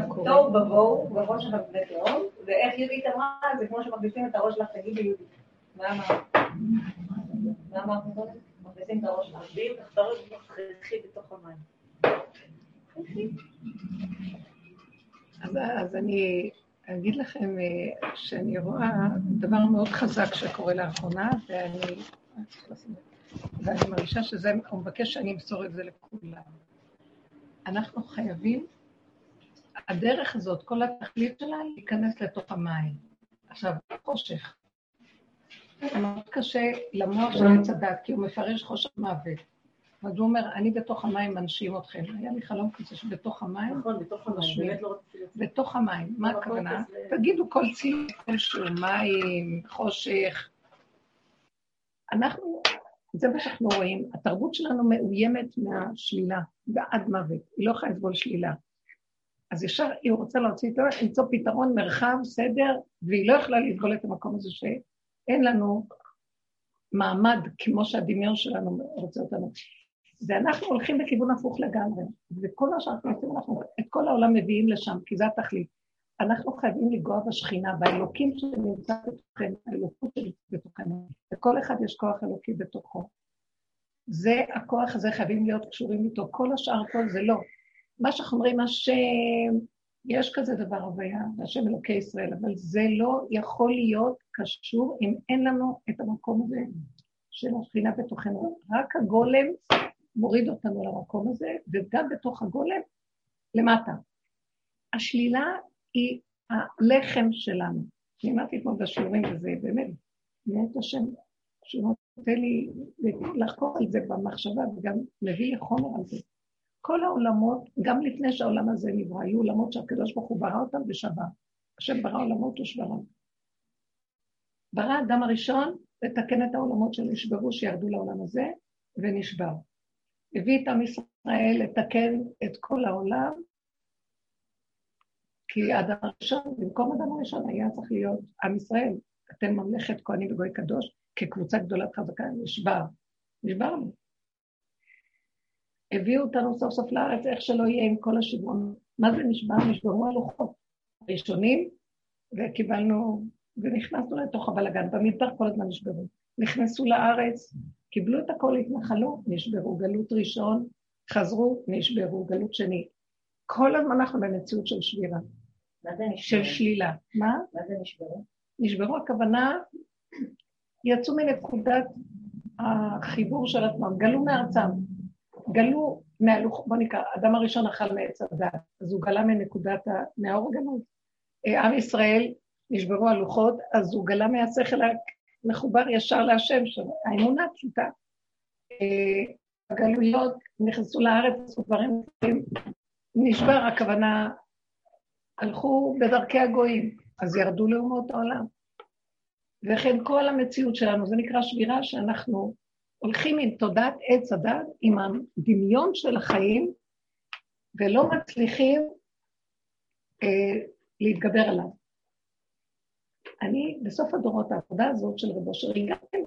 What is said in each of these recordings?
מה קורה? תוהו ובוהו בראש של תהום, ואיך יהודית אמרה, זה כמו שמכניסים את הראש שלך, תגידי יהודית. מה אמרת? מה אמרת קודם? מכניסים את הראש שלך. ואם תחתרות תחי בתוך המים. אז אני אגיד לכם אה, שאני רואה דבר מאוד חזק שקורה לאחרונה, ואני, ואני מרגישה שזה, הוא מבקש שאני אמסור את זה לכולם. אנחנו חייבים, הדרך הזאת, כל התכלית שלה, להיכנס לתוך המים. עכשיו, חושך. מאוד קשה למוח של עץ הדת, כי הוא מפרש חושך מוות. אז הוא אומר, אני בתוך המים מנשים אתכם. היה לי חלום כזה שבתוך המים... נכון, בתוך המים, לא. בתוך המים, מה הכוונה? תגידו כל ציון כלשהו, מים, חושך. אנחנו, זה מה שאנחנו רואים, התרבות שלנו מאוימת מהשלילה, ועד מוות, היא לא יכולה לסבול שלילה. אז ישר היא רוצה להוציא, למצוא פתרון, מרחב, סדר, והיא לא יכולה לסבול את המקום הזה שאין לנו מעמד כמו שהדמיון שלנו רוצה אותנו. ואנחנו הולכים בכיוון הפוך לגמרי, וכל מה שאנחנו עושים, אנחנו את כל העולם מביאים לשם, כי זה התכלית. אנחנו חייבים לגוע בשכינה, באלוקים שנמצא בתוכנו, האלוקות שנמצא בתוכנו, לכל אחד יש כוח אלוקי בתוכו. זה, הכוח הזה חייבים להיות קשורים איתו, כל השאר כל זה לא. מה שאנחנו אומרים, השם, יש כזה דבר הוויה, השם אלוקי ישראל, אבל זה לא יכול להיות קשור אם אין לנו את המקום הזה של השכינה בתוכנו. רק הגולם מוריד אותנו למקום הזה, וגם בתוך הגולם, למטה. השלילה היא הלחם שלנו. אני אמרתי אתמול בשיעורים, וזה באמת, באמת השם, שהוא נותן לי לחקור על זה במחשבה, וגם מביא לי חומר על זה. כל העולמות, גם לפני שהעולם הזה נברא, היו עולמות שהקדוש ברוך הוא ברא אותם ושבר. השם ברא עולמות ושברם. ברא האדם הראשון לתקן את העולמות שנשברו, שירדו לעולם הזה, ונשבר. הביא את עם ישראל לתקן את כל העולם, כי אדם הראשון, במקום אדם הראשון היה צריך להיות עם ישראל, אתם ממלכת כהנים וגוי קדוש, כקבוצה גדולה חזקה, נשבר, נשברנו. הביאו אותנו סוף סוף לארץ, איך שלא יהיה עם כל השברון. מה זה נשבר? נשברו הלוחות הראשונים, וקיבלנו, ונכנסנו לתוך הבלגן. במדבר כל הזמן נשברו. נכנסו לארץ, קיבלו את הכל, התנחלו, נשברו. גלות ראשון, חזרו, נשברו. גלות שני. כל הזמן אנחנו במציאות של שבירה. מה זה נשברו? של שלילה. מה? מה זה נשברו? נשברו הכוונה, יצאו מנקודת החיבור של עצמם, גלו מארצם. גלו מהלוך, בוא נקרא, אדם הראשון אכל מעץ הדת, אז הוא גלה מנקודת. מהאור הגנוז. אה, עם ישראל, נשברו הלוחות, אז הוא גלה מהשכל מחובר ישר להשם שלו, האמונה פשוטה. אה, הגלויות נכנסו לארץ, עשו דברים, נשבר, הכוונה, הלכו בדרכי הגויים, אז ירדו לאומות העולם. וכן כל המציאות שלנו, זה נקרא שבירה שאנחנו הולכים עם תודעת עץ הדת, עם הדמיון של החיים, ולא מצליחים אה, להתגבר עליו. אני, בסוף הדורות, העבודה הזאת של רבו אשר היא גם כן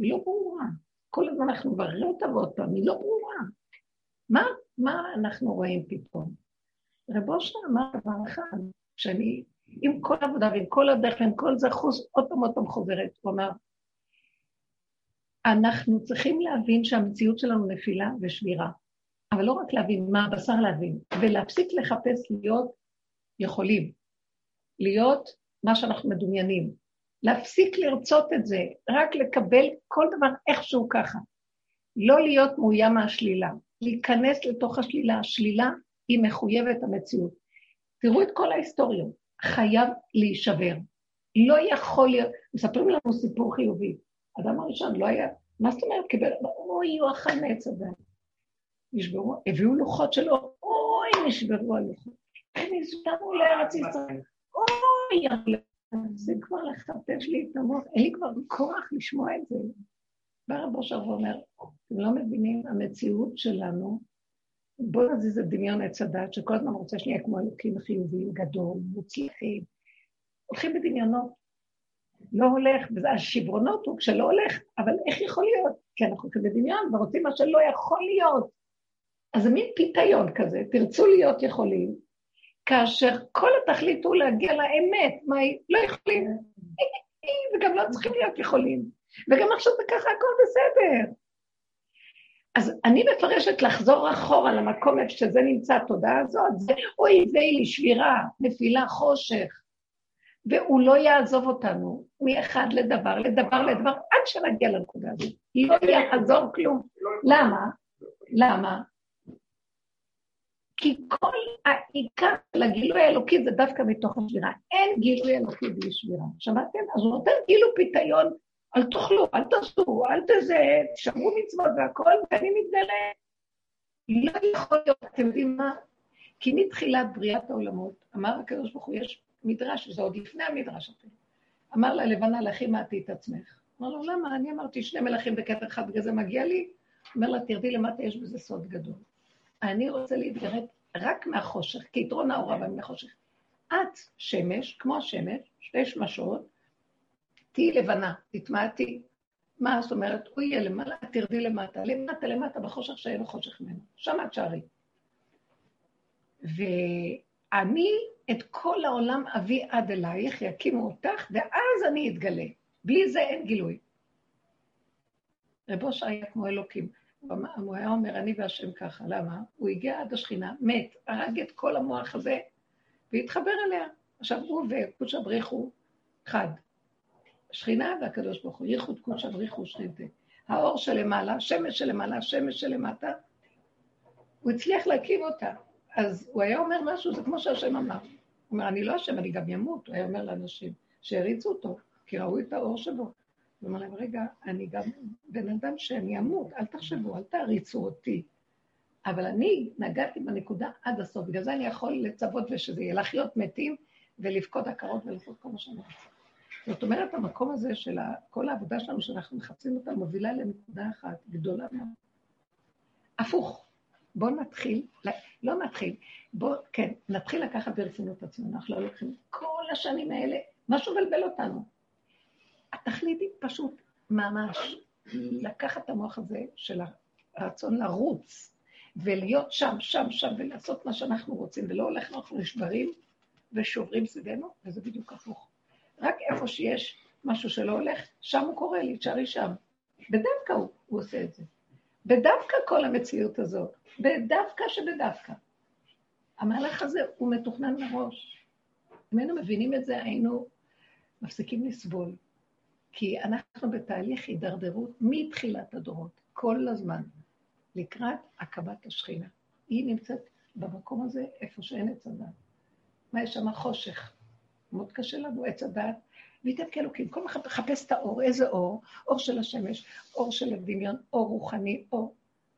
היא לא ברורה. כל הזמן אנחנו מבררים אותה ועוד פעם, היא לא ברורה. מה, מה אנחנו רואים פתאום? רבו אשר אמר דבר אחד, שאני, עם כל העבודה ועם כל הדרך ועם כל זה, חוס, עוד פעם עוד פעם חוזרת, הוא אמר, אנחנו צריכים להבין שהמציאות שלנו נפילה ושבירה, אבל לא רק להבין מה הבשר להבין, ולהפסיק לחפש להיות יכולים, להיות מה שאנחנו מדומיינים, להפסיק לרצות את זה, רק לקבל כל דבר איכשהו ככה, לא להיות מאוים מהשלילה, להיכנס לתוך השלילה, השלילה היא מחויבת המציאות. תראו את כל ההיסטוריות, חייב להישבר. לא יכול להיות, מספרים לנו סיפור חיובי, האדם הראשון לא היה, מה זאת אומרת? קיבל, אוי, הוא אכל מעץ הדת. נשברו, הביאו לוחות שלו, אוי, נשברו הלוחות. הם נשברו לארץ ישראל, אוי, זה כבר לחטף לי את המוח, אין לי כבר כוח לשמוע את זה. בא רבו עכשיו ואומר, אתם לא מבינים, המציאות שלנו, בואו נזיז את דמיון עץ הדת, שכל הזמן רוצה שנהיה כמו אלוקים חיוביים, גדול, מוצלחים. הולכים בדמיונות, לא הולך, וזה השברונות הוא כשלא הולך, אבל איך יכול להיות? כי אנחנו כבדמיון ורוצים מה שלא יכול להיות. אז זה מין פיתיון כזה, תרצו להיות יכולים, כאשר כל התכלית הוא להגיע לאמת, מה היא? לא יכולים. וגם לא צריכים להיות יכולים. וגם עכשיו זה ככה, הכל בסדר. אז אני מפרשת לחזור אחורה למקום איפה שזה נמצא, התודעה הזאת, זה אוי ויי, שבירה, נפילה, חושך. והוא לא יעזוב אותנו מאחד לדבר, לדבר, לדבר, עד שנגיע לנקודה הזאת. לא יעזור כלום. למה? למה? כי כל העיקר של הגילוי האלוקי זה דווקא מתוך השבירה. אין גילוי אלוקי בלי שבירה. שמעתם? אז הוא נותן כאילו פיתיון, אל תאכלו, אל תעשו, אל תזה, תשמרו מצוות והכל, ואני מתגלה. לא יכול להיות, אתם יודעים מה? כי מתחילת בריאת העולמות, אמר הקדוש ברוך הוא, יש מדרש, זה עוד לפני המדרש. אמר לה לבנה, לכי מעטי את עצמך. אמר לו, למה? אני אמרתי שני מלכים בכתר אחד, בגלל זה מגיע לי? אומר לה, תרדי למטה, יש בזה סוד גדול. אני רוצה להתגרד רק מהחושך, כי יתרון האור הבא מן החושך. את שמש, כמו השמש, שתי שמשות, תהיי לבנה, תתמעטי. מה זאת אומרת? הוא יהיה למעלה, תרדי למטה, למטה, למטה, בחושך שאין לו חושך ממנו. שם את שערי. ואני את כל העולם אביא עד אלייך, יקימו אותך, ואז אני אתגלה. בלי זה אין גילוי. רבו שהיה כמו אלוקים. הוא היה אומר, אני והשם ככה, למה? הוא הגיע עד השכינה, מת, הרג את כל המוח הזה, והתחבר אליה. עכשיו, הוא וקודשא בריחו חד. שכינה והקדוש ברוך הוא, ייחוד קודשא בריחו שכינתה. האור שלמעלה, שמש שלמעלה, שמש שלמטה, הוא הצליח להקים אותה. אז הוא היה אומר משהו, זה כמו שהשם אמר. הוא אומר, אני לא אשם, אני גם אמות. הוא היה אומר לאנשים שהריצו אותו, כי ראו את האור שבו. הוא אומר להם, רגע, אני גם בן אדם שאני אמות, אל תחשבו, אל תעריצו אותי. אבל אני נגעתי בנקודה עד הסוף, בגלל זה אני יכול לצוות ושזה יהיה לחיות מתים ולבכות עקרות ולעשות כל מה שאני רוצה. זאת אומרת, המקום הזה של כל העבודה שלנו, שאנחנו מחפשים אותה, מובילה לנקודה אחת גדולה מאוד. הפוך, בואו נתחיל, לא נתחיל, בואו, כן, נתחיל לקחת ברצינות עצמנו, אנחנו לא לוקחים כל השנים האלה, משהו מבלבל אותנו. התכלית היא פשוט ממש לקחת את המוח הזה של הרצון לרוץ ולהיות שם, שם, שם, ולעשות מה שאנחנו רוצים, ולא הולך אנחנו נשברים ושוברים סביבנו, וזה בדיוק הפוך. רק איפה שיש משהו שלא הולך, שם הוא קורא לי, תשארי שם. בדווקא הוא, הוא עושה את זה. בדווקא כל המציאות הזאת, בדווקא שבדווקא. המהלך הזה הוא מתוכנן מראש. אם היינו מבינים את זה, היינו מפסיקים לסבול. כי אנחנו בתהליך הידרדרות מתחילת הדורות, כל הזמן, לקראת הקמת השכינה. היא נמצאת במקום הזה, איפה שאין עץ הדת. מה יש שם? חושך. מאוד קשה לנו, עץ הדת. וייתן כאלוקים, כל אחד מחפש את האור, איזה אור? אור של השמש, אור של הדמיון, אור רוחני, אור.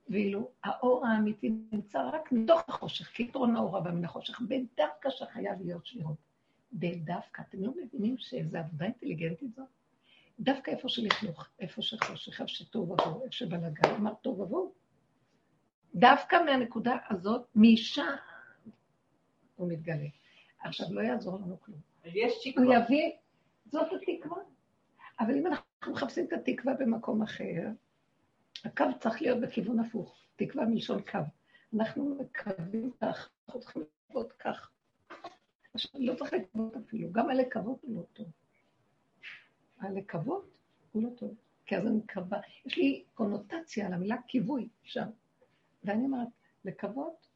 ואילו האור האמיתי נמצא רק מתוך החושך, כי יתרון האור הבא מן החושך, בדווקא שחייב להיות שבירות. בדווקא, אתם לא מבינים שאיזו עבודה אינטליגנטית זאת? דווקא איפה שלכלוך, איפה שחושך, איפה שטוב עבור, איפה שבלגן, אמר טוב עבור. דווקא מהנקודה הזאת, משם הוא מתגלה. עכשיו, לא יעזור לנו כלום. הוא יביא, זאת התקווה. אבל אם אנחנו מחפשים את התקווה במקום אחר, הקו צריך להיות בכיוון הפוך. תקווה מלשון קו. אנחנו מקווים כך, אנחנו צריכים לעבוד כך. עכשיו, לא צריך לקוות אפילו, גם הלקוות הוא לא טוב. הלקוות הוא לא טוב, כי אז אני מקווה, יש לי קונוטציה על המילה כיווי שם. ואני אומרת, לקוות,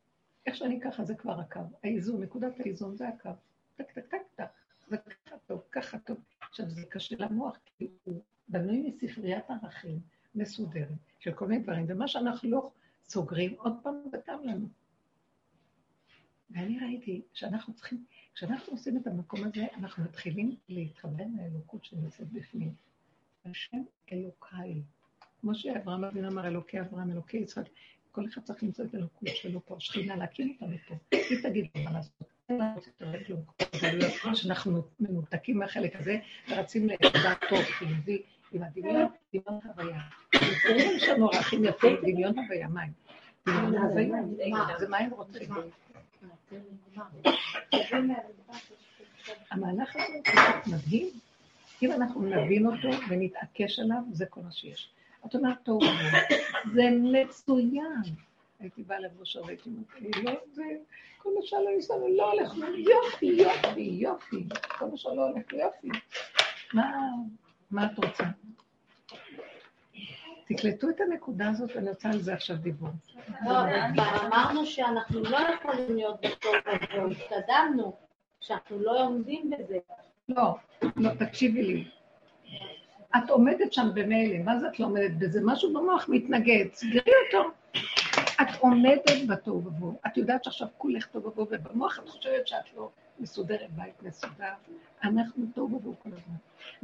איך שאני ככה זה כבר הקו. האיזון, נקודת האיזון זה הקו. טק, טק, טק, טק. זה ככה טוב, ככה טוב. עכשיו, זה קשה למוח, כי הוא בנוי מספריית ערכים מסודרת של כל מיני דברים, ומה שאנחנו לא סוגרים, עוד פעם קם לנו. ואני ראיתי שאנחנו צריכים כשאנחנו עושים את המקום הזה, אנחנו מתחילים להתחבר לאלוקות שנמצאת בפנים. השם אלוקיי. כמו שאברהם אבינו אמר, אלוקי אברהם, אלוקי יצחק, כל אחד צריך למצוא את אלוקות שלו פה, שכינה, להקים אותה מפה. היא תגיד מה לעשות. שאנחנו מנותקים מהחלק הזה, ורצים ליחידה טוב, חיובי, עם הדמיון, דמיון הוויה. יש לנו ערכים יפים, דמיון הוויה, מים. דמיון הוויה, זה מים רוצים. המהלך הזה הוא כל מדהים. אם אנחנו נבין אותו ונתעקש עליו, זה כל מה שיש. את אומרת, טוב, זה מצוין. הייתי באה לבושה והייתי אומרת, כל מה שלא יעשה, לא הולך, יופי, יופי, יופי, כל מה שלא הולך, יופי. מה, מה את רוצה? תקלטו את הנקודה הזאת, אני רוצה על זה עכשיו דיבור. לא, אמרנו שאנחנו לא יכולים להיות בטוב הזה, התקדמנו, שאנחנו לא עומדים בזה. לא, לא, תקשיבי לי. את עומדת שם במילא, מה זה את לא עומדת בזה? משהו במוח מתנגד, סגרי אותו. את עומדת בתוהו ובוהו. את יודעת שעכשיו כולך תוהו ובוהו, ובמוח את חושבת שאת לא מסודרת, בית מסודר. אנחנו תוהו ובוהו כל הזמן.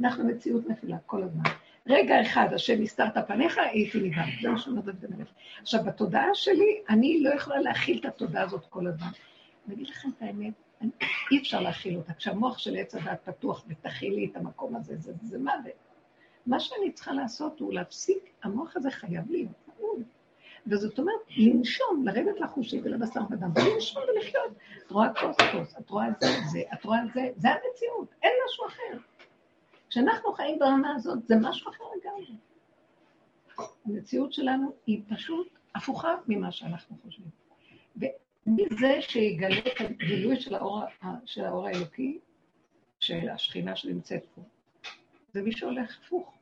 אנחנו מציאות נפילה כל הזמן. רגע אחד, השם הסתרת פניך, הייתי נבהל. זה מה שאומר דוד המלך. עכשיו, בתודעה שלי, אני לא יכולה להכיל את התודעה הזאת כל הזמן. אני אגיד לכם את האמת, אני, אי אפשר להכיל אותה. כשהמוח של עץ הדת פתוח ותכילי את המקום הזה, זה, זה מוות. מה שאני צריכה לעשות הוא להפסיק, המוח הזה חייב להיות. וזאת אומרת, לנשום, לרדת לחושים ולבשר ודם, ולנשום ולחיות. את רואה כוס כוס, את רואה זה, זה, את רואה זה, זה המציאות, אין משהו אחר. כשאנחנו חיים ברמה הזאת, זה משהו אחר לגמרי. המציאות שלנו היא פשוט הפוכה ממה שאנחנו חושבים. ומי זה שיגלה את הגילוי של האור, של האור האלוקי, של השכינה שנמצאת פה? זה מי שהולך הפוך.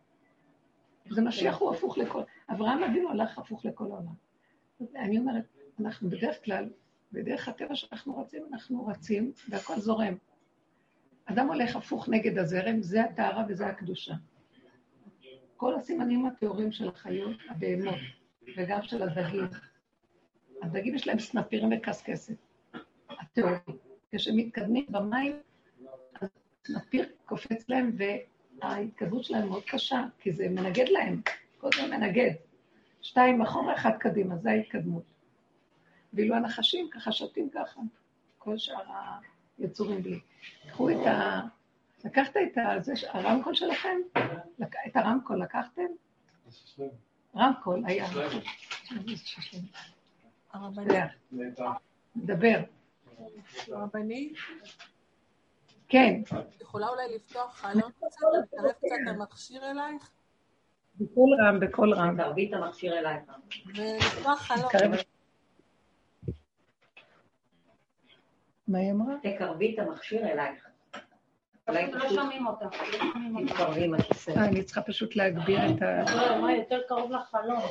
זה משיח הוא הפוך לכל... אברהם אבינו הלך הפוך לכל העולם. אני אומרת, אנחנו בדרך כלל, בדרך הטבע שאנחנו רצים, אנחנו רצים והכל זורם. אדם הולך הפוך נגד הזרם, זה הטהרה וזה הקדושה. כל הסימנים הטהורים של החיות, הבהמות, וגם של הדגים. הדגים יש להם סנפירים וקשקשת, הטהורים. כשמתקדמים במים, אז סנפיר קופץ להם, וההתקדמות שלהם מאוד קשה, כי זה מנגד להם, כל זה מנגד. שתיים אחורה, אחד קדימה, זה ההתקדמות. ואילו הנחשים ככה שותים ככה, כל שאר היצורים בלי. קחו את ה... לקחת את ה... זה, הרמקול שלכם? לק... את הרמקול לקחתם? רמקול היה. הרבנית. דבר. הרבנית, כן, את יכולה אולי לפתוח חלון קצת, לקרב קצת את המכשיר אלייך, בקול רם, בקול רם. תרבי את המכשיר אלייך. ולפתוח חלון. מה היא אמרה? תקרבי את המכשיר אלייך. אולי לא פשוט שומעים אותה. אה, אני צריכה פשוט להגביר את ה... לא, אמרה יותר קרוב לחלון.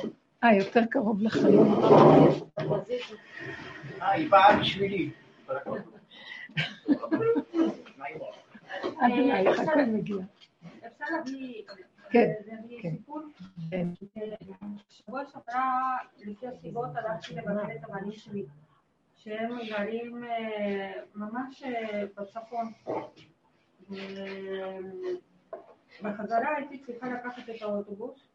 אה, יותר קרוב לחלום. אה, היא באה בשבילי. עד אלייך, הכל מגיע. אפשר להביא כן, כן. כן. שבוע שעברה, לפי הסיבות, הלכתי לבקר את הבנים שלי, שהם גרים אה, ממש אה, בצפון. בחזרה הייתי צריכה לקחת את האוטובוס,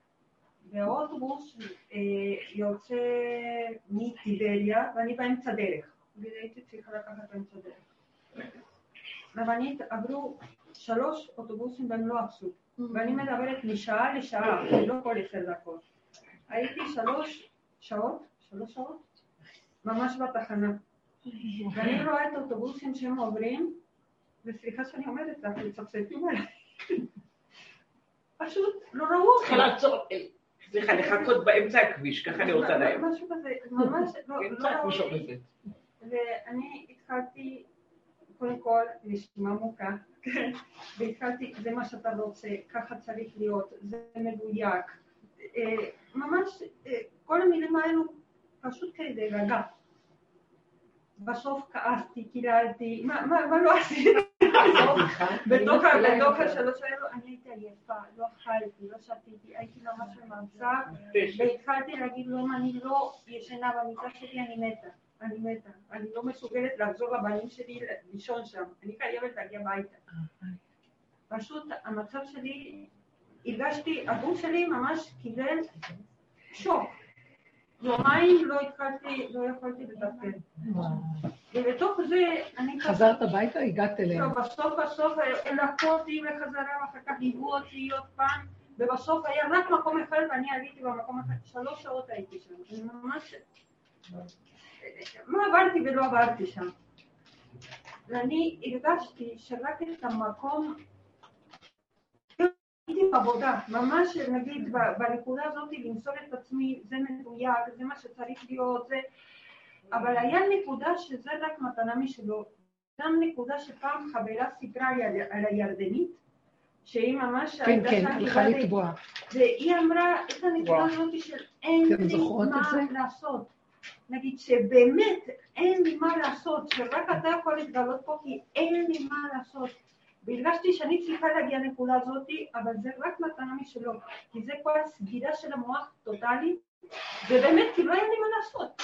והאוטובוס אה, יוצא מטיבריה, ואני באמצע דרך, והייתי צריכה לקחת באמצע דרך. רבנית עברו שלוש אוטובוסים והם לא עצרו. ואני מדברת משעה לשעה, לא כל עשר דקות. הייתי שלוש שעות, שלוש שעות, ממש בתחנה. ואני רואה את האוטובוסים שהם עוברים, וסליחה שאני אומרת לך, מצפצפים עליי. פשוט לא ראו צריכה לעצור, אה, סליחה, לחכות באמצע הכביש, ככה אני רוצה להם. משהו כזה, ממש לא לא באמצע ראו אותי. ואני התחלתי, קודם כל, נשימה עמוקה, כן? והתחלתי, זה מה שאתה רוצה, ככה צריך להיות, זה מדויק. אה, ממש, אה, כל המילים האלו פשוט כדי להירגע. בסוף כעסתי, קיללתי, מה, מה, מה לא עשיתי? בתוך השלוש האלו אני הייתי עייפה, לא אכלתי, לא שתיתי, הייתי ממש במצב, והתחלתי להגיד לו, אם אני לא ישנה במיטה שלי, אני מתה. אני מתה. אני לא מסוגלת לחזור לבנים שלי לישון שם. אני חייבת להגיע הביתה. פשוט המצב שלי, הרגשתי, הגוף שלי ממש קיבל שוק. יומיים לא התחלתי, לא יכולתי לתפקד. ובתוך זה אני. חזרת הביתה, הגעת אליהם. לא, בסוף בסוף לקחו אותי בחזרה ואחר כך ליוו אותי עוד פעם ובסוף היה רק מקום אחד ואני עליתי במקום אחד, שלוש שעות הייתי שם, אני ממש... מה עברתי ולא עברתי שם. ואני הרגשתי שרק את המקום... הייתי לי עבודה, ממש נגיד בנקודה הזאת למסור את עצמי, זה מדויק, זה מה שצריך להיות, זה... אבל היה נקודה שזה רק מתנה משלו. גם נקודה שפעם חברה סיפרה לי על, על הירדנית, שהיא ממש כן, כן, הלכה לתבוע. והיא אמרה את הנקודה וואו. הזאת של אין לי מה? לעשות. נגיד שבאמת אין לי מה לעשות, שרק אתה יכול להתגלות פה כי אין לי מה לעשות. והרגשתי שאני צריכה להגיע לנקודה הזאת, אבל זה רק מתנה משלו, כי זה כל הסגירה של המוח טוטאלי, ובאמת כי לא היה לי מה לעשות.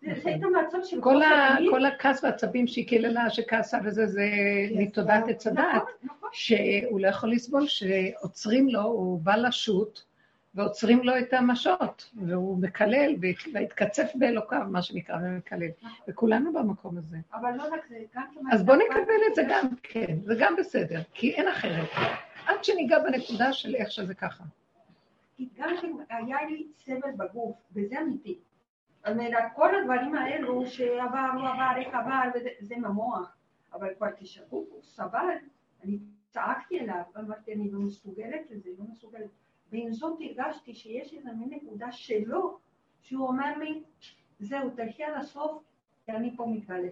זה זה הייתה מצב של כל ה-. כל הכעס והעצבים שהיא קיללה, שכעסה וזה, זה מתודעת עץ הדת, נכון, נכון. שהוא לא יכול לסבול שעוצרים לו, הוא בא לשוט, ועוצרים לו את המשעות, והוא מקלל, והתקצף באלוקיו, מה שנקרא, ומקלל. וכולנו במקום הזה. אבל לא רק זה, גם. אז בואו נקבל את זה גם, כן, זה גם בסדר, כי אין אחרת. עד שניגע בנקודה של איך שזה ככה. כי גם כן היה לי סבל בגוף, וזה אמיתי. זאת אומרת, כל הדברים האלו שעבר, לא עבר, איך עבר, זה ממוח. אבל כבר כשהגוף הוא סבל, אני צעקתי אליו, אמרתי, אני לא מסוגלת לזה, לא מסוגלת. ועם זאת הרגשתי שיש איזו מין נקודה שלו, שהוא אומר לי, זהו, תלכי עד הסוף, כי אני פה מתגלה.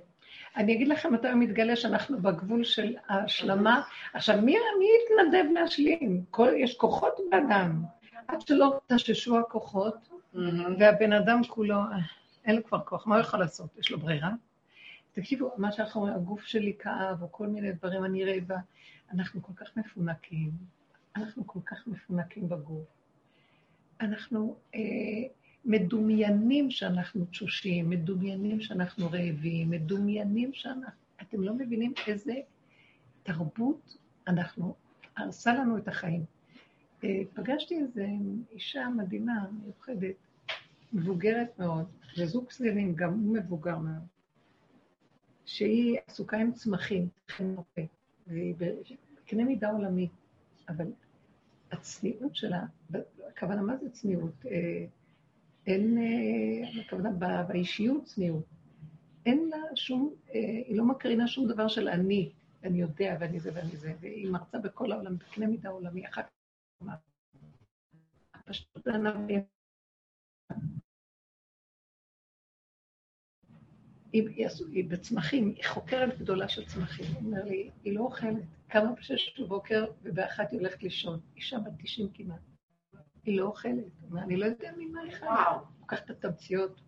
אני אגיד לכם מתי הוא מתגלה שאנחנו בגבול של ההשלמה. עכשיו, מי, מי יתנדב להשלים? כל, יש כוחות באדם. עד שלא תששו הכוחות, והבן אדם כולו, אין לו כבר כוח, מה הוא יכול לעשות? יש לו ברירה? תקשיבו, מה שאנחנו אומרים, הגוף שלי כאב, או כל מיני דברים, אני רעבה. אנחנו כל כך מפונקים, אנחנו כל כך מפונקים בגוף. אנחנו אה, מדומיינים שאנחנו תשושים, מדומיינים שאנחנו רעבים, מדומיינים שאנחנו... אתם לא מבינים איזה תרבות אנחנו, הרסה לנו את החיים. אה, פגשתי איזו אישה מדהימה, מיוחדת, מבוגרת מאוד, וזוג צעירים, גם הוא מבוגר מאוד, שהיא עסוקה עם צמחים, מרפא, והיא בקנה מידה עולמי, אבל הצניעות שלה, הכוונה, מה זה צניעות? אה, אין, אה, הכוונה, באישיות צניעות. אין לה שום, אה, היא לא מקרינה שום דבר של אני, אני יודע ואני זה ואני זה, והיא מרצה בכל העולם, בקנה מידה עולמי, אחר כך הפשטות הענבים. היא, היא, היא בצמחים, היא חוקרת גדולה של צמחים. היא אומרת לי, היא לא אוכלת. קמה בשש בבוקר ובאחת היא הולכת לישון. אישה בת 90 כמעט. היא לא אוכלת. היא אומרת, אני לא יודע ממה היא חיה. וואו. לוקחת את התמציות.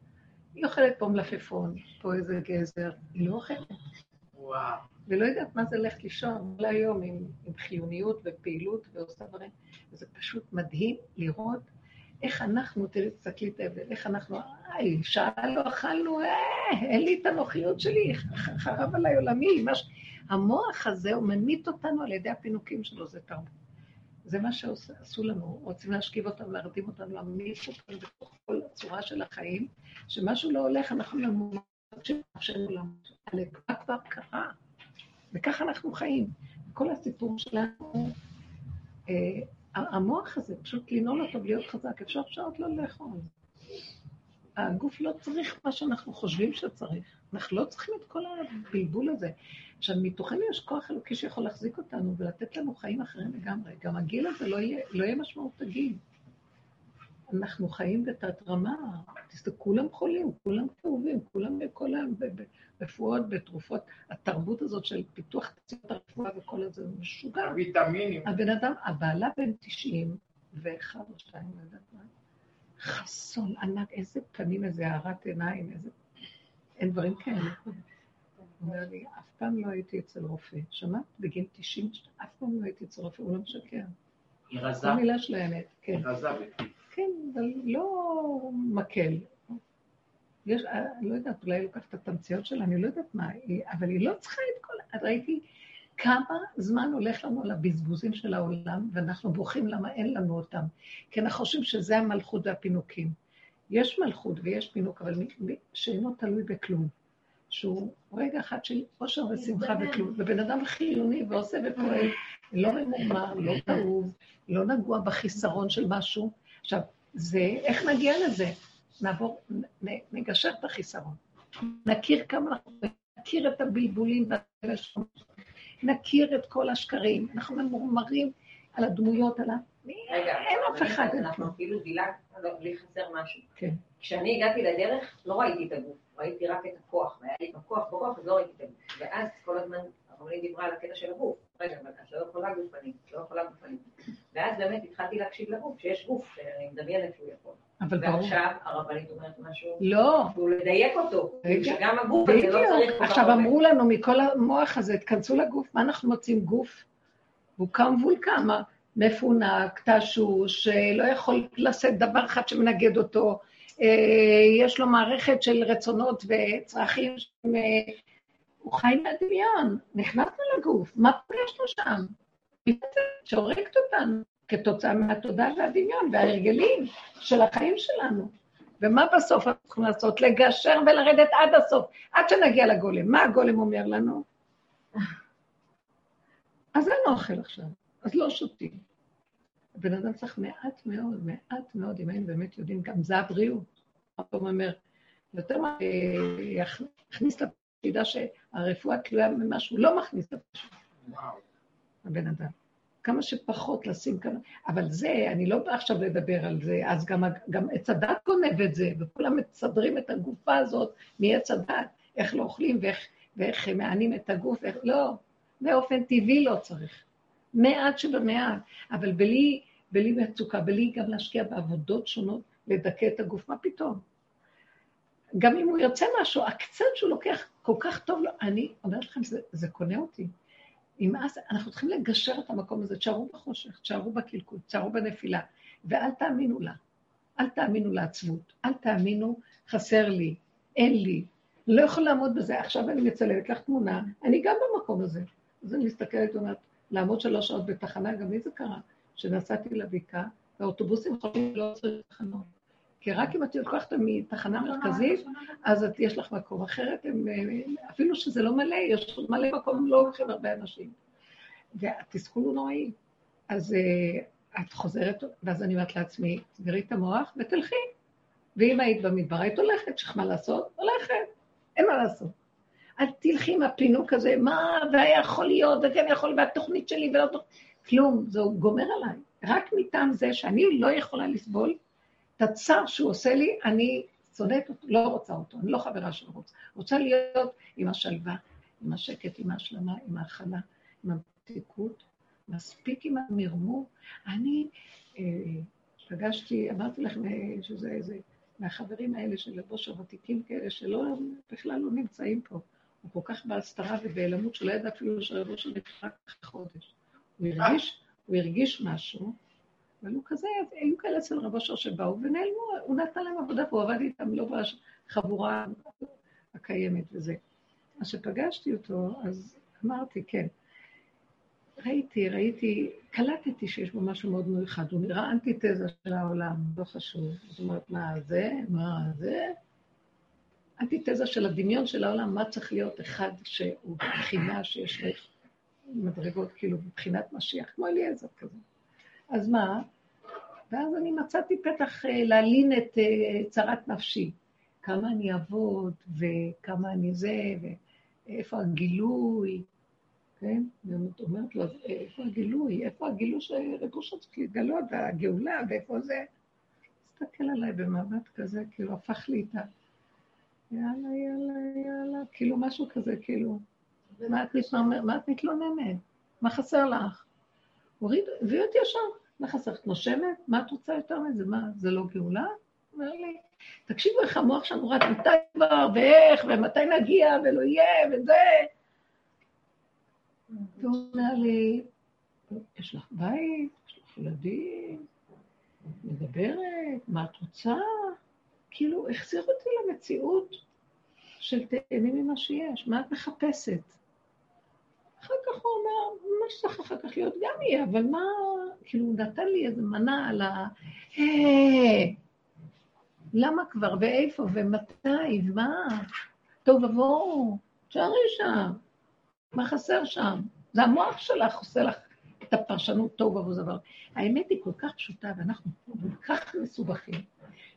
היא אוכלת פה מלפפון, פה איזה גזר. היא לא אוכלת. וואו. ולא יודעת מה זה ללכת לישון כל היום עם, עם חיוניות ופעילות ועושה דברים. וזה פשוט מדהים לראות איך אנחנו, תראי, תסתכלי את ההבדל, איך אנחנו, שעה לא אכלנו, אה, אין לי את הנוחיות שלי, חרב עליי עולמי. מש... המוח הזה, הוא ממית אותנו על ידי הפינוקים שלו, זה תרבות. זה מה שעשו לנו, רוצים להשכיב אותנו, להרדים אותנו, להמית אותנו בתוך כל הצורה של החיים, שמשהו לא הולך, אנחנו למות שנפשנו למות. הלגבה כבר קרה, וככה אנחנו חיים. כל הסיפור שלנו, אה, המוח הזה, פשוט לנעול אותו ולהיות חזק, אפשר שעות לא לאכול. הגוף לא צריך מה שאנחנו חושבים שצריך. אנחנו לא צריכים את כל הבלבול הזה. עכשיו, מתוכנו יש כוח אלוקי שיכול להחזיק אותנו ולתת לנו חיים אחרים לגמרי. גם הגיל הזה לא יהיה, לא יהיה משמעות הגיל. אנחנו חיים בתת רמה, תסתכלו, כולם חולים, כולם כאובים, כולם בכל ב- ברפואות, בתרופות. התרבות הזאת של פיתוח תציעות הרפואה וכל הזה, זה משוגע. ויטמינים. הבן אדם, הבעלה בן 90 ואחד או שתיים, לא יודעת מה, חסון ענק, איזה פנים, איזה הארת עיניים, איזה... אין דברים כאלה. אומר לי, אף פעם לא הייתי אצל רופא. שמעת? בגיל 90, אף פעם לא הייתי אצל רופא, הוא לא משקר. היא זו רזה. המילה של האמת, כן. היא רזה. כן, אבל לא מקל. יש, אני לא יודעת, אולי היא לוקחת את התמציות שלה, אני לא יודעת מה, היא, אבל היא לא צריכה את כל... את ראיתי כמה זמן הולך לנו על הבזבוזים של העולם, ואנחנו בוכים למה אין לנו אותם. כי אנחנו חושבים שזה המלכות והפינוקים. יש מלכות ויש פינוק, אבל שאינו תלוי בכלום. שהוא רגע אחד של אושר ושמחה וכלום, ובן אדם חיוני ועושה ופועל, לא ממורמר, לא כאוב, לא נגוע בחיסרון של משהו. עכשיו, זה, איך נגיע לזה? נעבור, נ, נגשר את החיסרון. נכיר כמה אנחנו, נכיר את הבלבולים והשמות, נכיר את כל השקרים. אנחנו ממורמרים, על הדמויות, על ה... רגע, אין אף אחד. אנחנו כאילו דילגנו, לי חסר משהו. כן. כשאני הגעתי לדרך, לא ראיתי את הגוף, ראיתי רק את הכוח, והיה לי בכוח בכוח, אז לא ראיתי את הגוף. ואז כל הזמן הרבנית דיברה על הקטע של הגוף. רגע, אבל את לא יכולה גופנית, את לא יכולה גופנית. ואז באמת התחלתי להקשיב לגוף, שיש גוף, שאני מדמיינת שהוא יכול. אבל ברור. ועכשיו הרבנית אומרת משהו, לא, הוא לדייק אותו. שגם הגוף הזה לא צריך עכשיו. אמרו לנו מכל המוח הזה, תכנסו לגוף, מה אנחנו מוצאים גוף? והוא קם וולקם, מפונק, תשוש, לא יכול לשאת דבר אחד שמנגד אותו, אה, יש לו מערכת של רצונות וצרכים, אה, הוא חי מהדמיון, נכנסנו לגוף, מה פגשנו שם? מפצת שהורגת אותנו, כתוצאה מהתודעה והדמיון וההרגלים של החיים שלנו. ומה בסוף אנחנו צריכים לעשות? לגשר ולרדת עד הסוף, עד שנגיע לגולם. מה הגולם אומר לנו? אז אין אוכל עכשיו, אז לא שותים. הבן אדם צריך מעט מאוד, מעט מאוד, אם היינו באמת יודעים, גם זה הבריאות. הפעם אומר, יותר מה, אה, יכ- יכניס לפה, שידע שהרפואה תלויה במה שהוא לא מכניס לפה. הבן אדם. כמה שפחות לשים כמה, אבל זה, אני לא באה עכשיו לדבר על זה, אז גם, גם עץ הדת גונב את זה, וכולם מסדרים את הגופה הזאת מעץ הדת, איך לא אוכלים ואיך, ואיך מענים את הגוף, איך, לא, באופן טבעי לא צריך. מעט שבמעט, אבל בלי, בלי מצוקה, בלי גם להשקיע בעבודות שונות, לדכא את הגוף, מה פתאום? גם אם הוא יוצא משהו, הקצת שהוא לוקח כל כך טוב לו, אני אומרת לכם, זה, זה קונה אותי. נמאס, אנחנו צריכים לגשר את המקום הזה, תשארו בחושך, תשארו בקלקול, תשארו בנפילה, ואל תאמינו לה. אל תאמינו לעצבות, אל תאמינו, חסר לי, אין לי, לא יכול לעמוד בזה. עכשיו אני מצלמת לך תמונה, אני גם במקום הזה. אז אני מסתכלת ואומרת, לעמוד שלוש שעות בתחנה, גם לי זה קרה, שנסעתי לבקעה, והאוטובוסים חושבים לא צריך תחנות. כי רק אם את לוקחת מתחנה מרכזית, אז את, יש לך מקום. אחרת, הם, אה, אפילו שזה לא מלא, יש מלא מקום, לא לוקחים הרבה אנשים. והתסכול הוא נוראי. אז uh, את חוזרת, ואז אני אומרת לעצמי, תסגרי את המוח ותלכי. ואם היית במדבר, היית הולכת, יש לך מה לעשות? הולכת, אין מה לעשות. אל תלכי עם הפינוק הזה, מה, והיה יכול להיות, וכן יכול, והתוכנית שלי, ולא תוכנית, כלום, זה גומר עליי. רק מטעם זה שאני לא יכולה לסבול את הצער שהוא עושה לי, אני אותו, לא רוצה אותו, אני לא חברה שלו רוצה. רוצה להיות עם השלווה, עם השקט, עם ההשלמה, עם ההכלה, עם המתיקות, מספיק עם המרמור. אני אה, פגשתי, אמרתי לכם אה, שזה איזה, מהחברים האלה של לבוש הוותיקים כאלה, שלא, בכלל לא נמצאים פה. הוא כל כך בהסתרה ובהיעלמות, שלא ידע אפילו שהרבושר אחרי חודש. הוא הרגיש, הוא הרגיש משהו, אבל הוא כזה, היו כאלה אצל רב אושר שבאו ונעלמו, הוא נתן להם עבודה והוא עבד איתם לא בחבורה הקיימת וזה. אז כשפגשתי אותו, אז אמרתי, כן. ראיתי, ראיתי, קלטתי שיש בו משהו מאוד מיוחד, הוא נראה אנטיתזה של העולם, לא חשוב. זאת אומרת, מה זה? מה זה? אנטיתזה של הדמיון של העולם, מה צריך להיות אחד שהוא בחינה שיש לו מדרגות, כאילו, מבחינת משיח, כמו אליעזר כזה. אז מה? ואז אני מצאתי פתח אה, להלין את אה, צרת נפשי. כמה אני אעבוד, וכמה אני זה, ואיפה הגילוי, כן? ואת אומרת לו, "אז איפה הגילוי? איפה הגילוי שרבושה צריך להתגלות, והגאולה, ואיפה זה? הסתכל עליי במבט כזה, כאילו הפך לי את ה... יאללה, יאללה, יאללה, כאילו משהו כזה, כאילו. מה את מתלוננת? מה חסר לך? הוריד, הביא אותי ישר, מה חסר? את נושמת? מה את רוצה יותר מזה? מה, זה לא גאולה? אומר לי, תקשיבו איך המוח שלנו רץ, מתי כבר, ואיך, ומתי נגיע, ולא יהיה, וזה. והוא אומר לי, יש לך בית, יש לך ילדים, מדברת, מה את רוצה? כאילו, החזיר אותי למציאות של תהני ממה שיש, מה את מחפשת? אחר כך הוא אומר, מה שצריך אחר כך להיות גם יהיה, אבל מה, כאילו, הוא נתן לי איזה מנה על ה... היי, למה כבר, ואיפה, ומתי, ומה? טוב, ובואו, תשארי שם, מה חסר שם? זה המוח שלך עושה לך את הפרשנות טוב ובוא דבר. האמת היא כל כך פשוטה, ואנחנו כל כך מסובכים,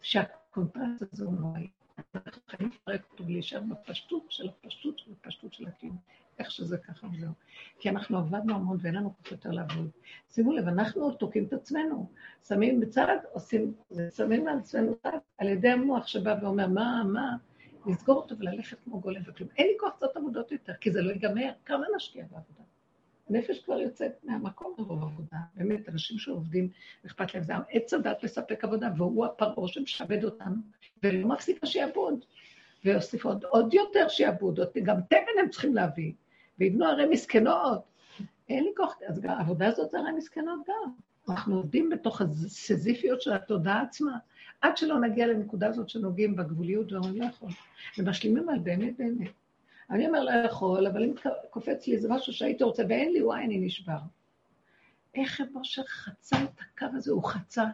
שהקונטרסט הזה הוא נוראי. אנחנו חייבים לפרק אותו ולהישאר בפשטות של הפשטות של הפשטות של הקיום. איך שזה ככה וזהו. כי אנחנו עבדנו המון ואין לנו כוח יותר לעבוד. שימו לב, אנחנו תוקעים את עצמנו. שמים בצד, עושים, שמים על עצמנו צד, על ידי המוח שבא ואומר, מה, מה, לסגור אותו וללכת כמו גולם וכלום. אין לי כוח לעשות עבודות יותר, כי זה לא ייגמר. כמה נשקיע בעבודה? הנפש כבר יוצאת מהמקום מרוב עבודה. באמת, אנשים שעובדים, אכפת להם, זה עץ הדת לספק עבודה, והוא הפרעה שמשעבד אותנו, ולא מפסיק השיעבוד. ויוסיף עוד, עוד יותר שיעבוד, גם תבן הם צריכים להביא. ויבנו ערי מסכנות. אין לי כוח, אז העבודה הזאת זה ערי מסכנות גם. אנחנו עובדים בתוך הסזיפיות של התודעה עצמה, עד שלא נגיע לנקודה הזאת שנוגעים בגבוליות ואומרים, לא יכול. ומשלימים על באמת באמת. אני אומר, לא יכול, אבל אם קופץ לי איזה משהו שהייתי רוצה ואין לי, וואי, אני נשבר. איך משה חצה את הקו הזה? הוא חצה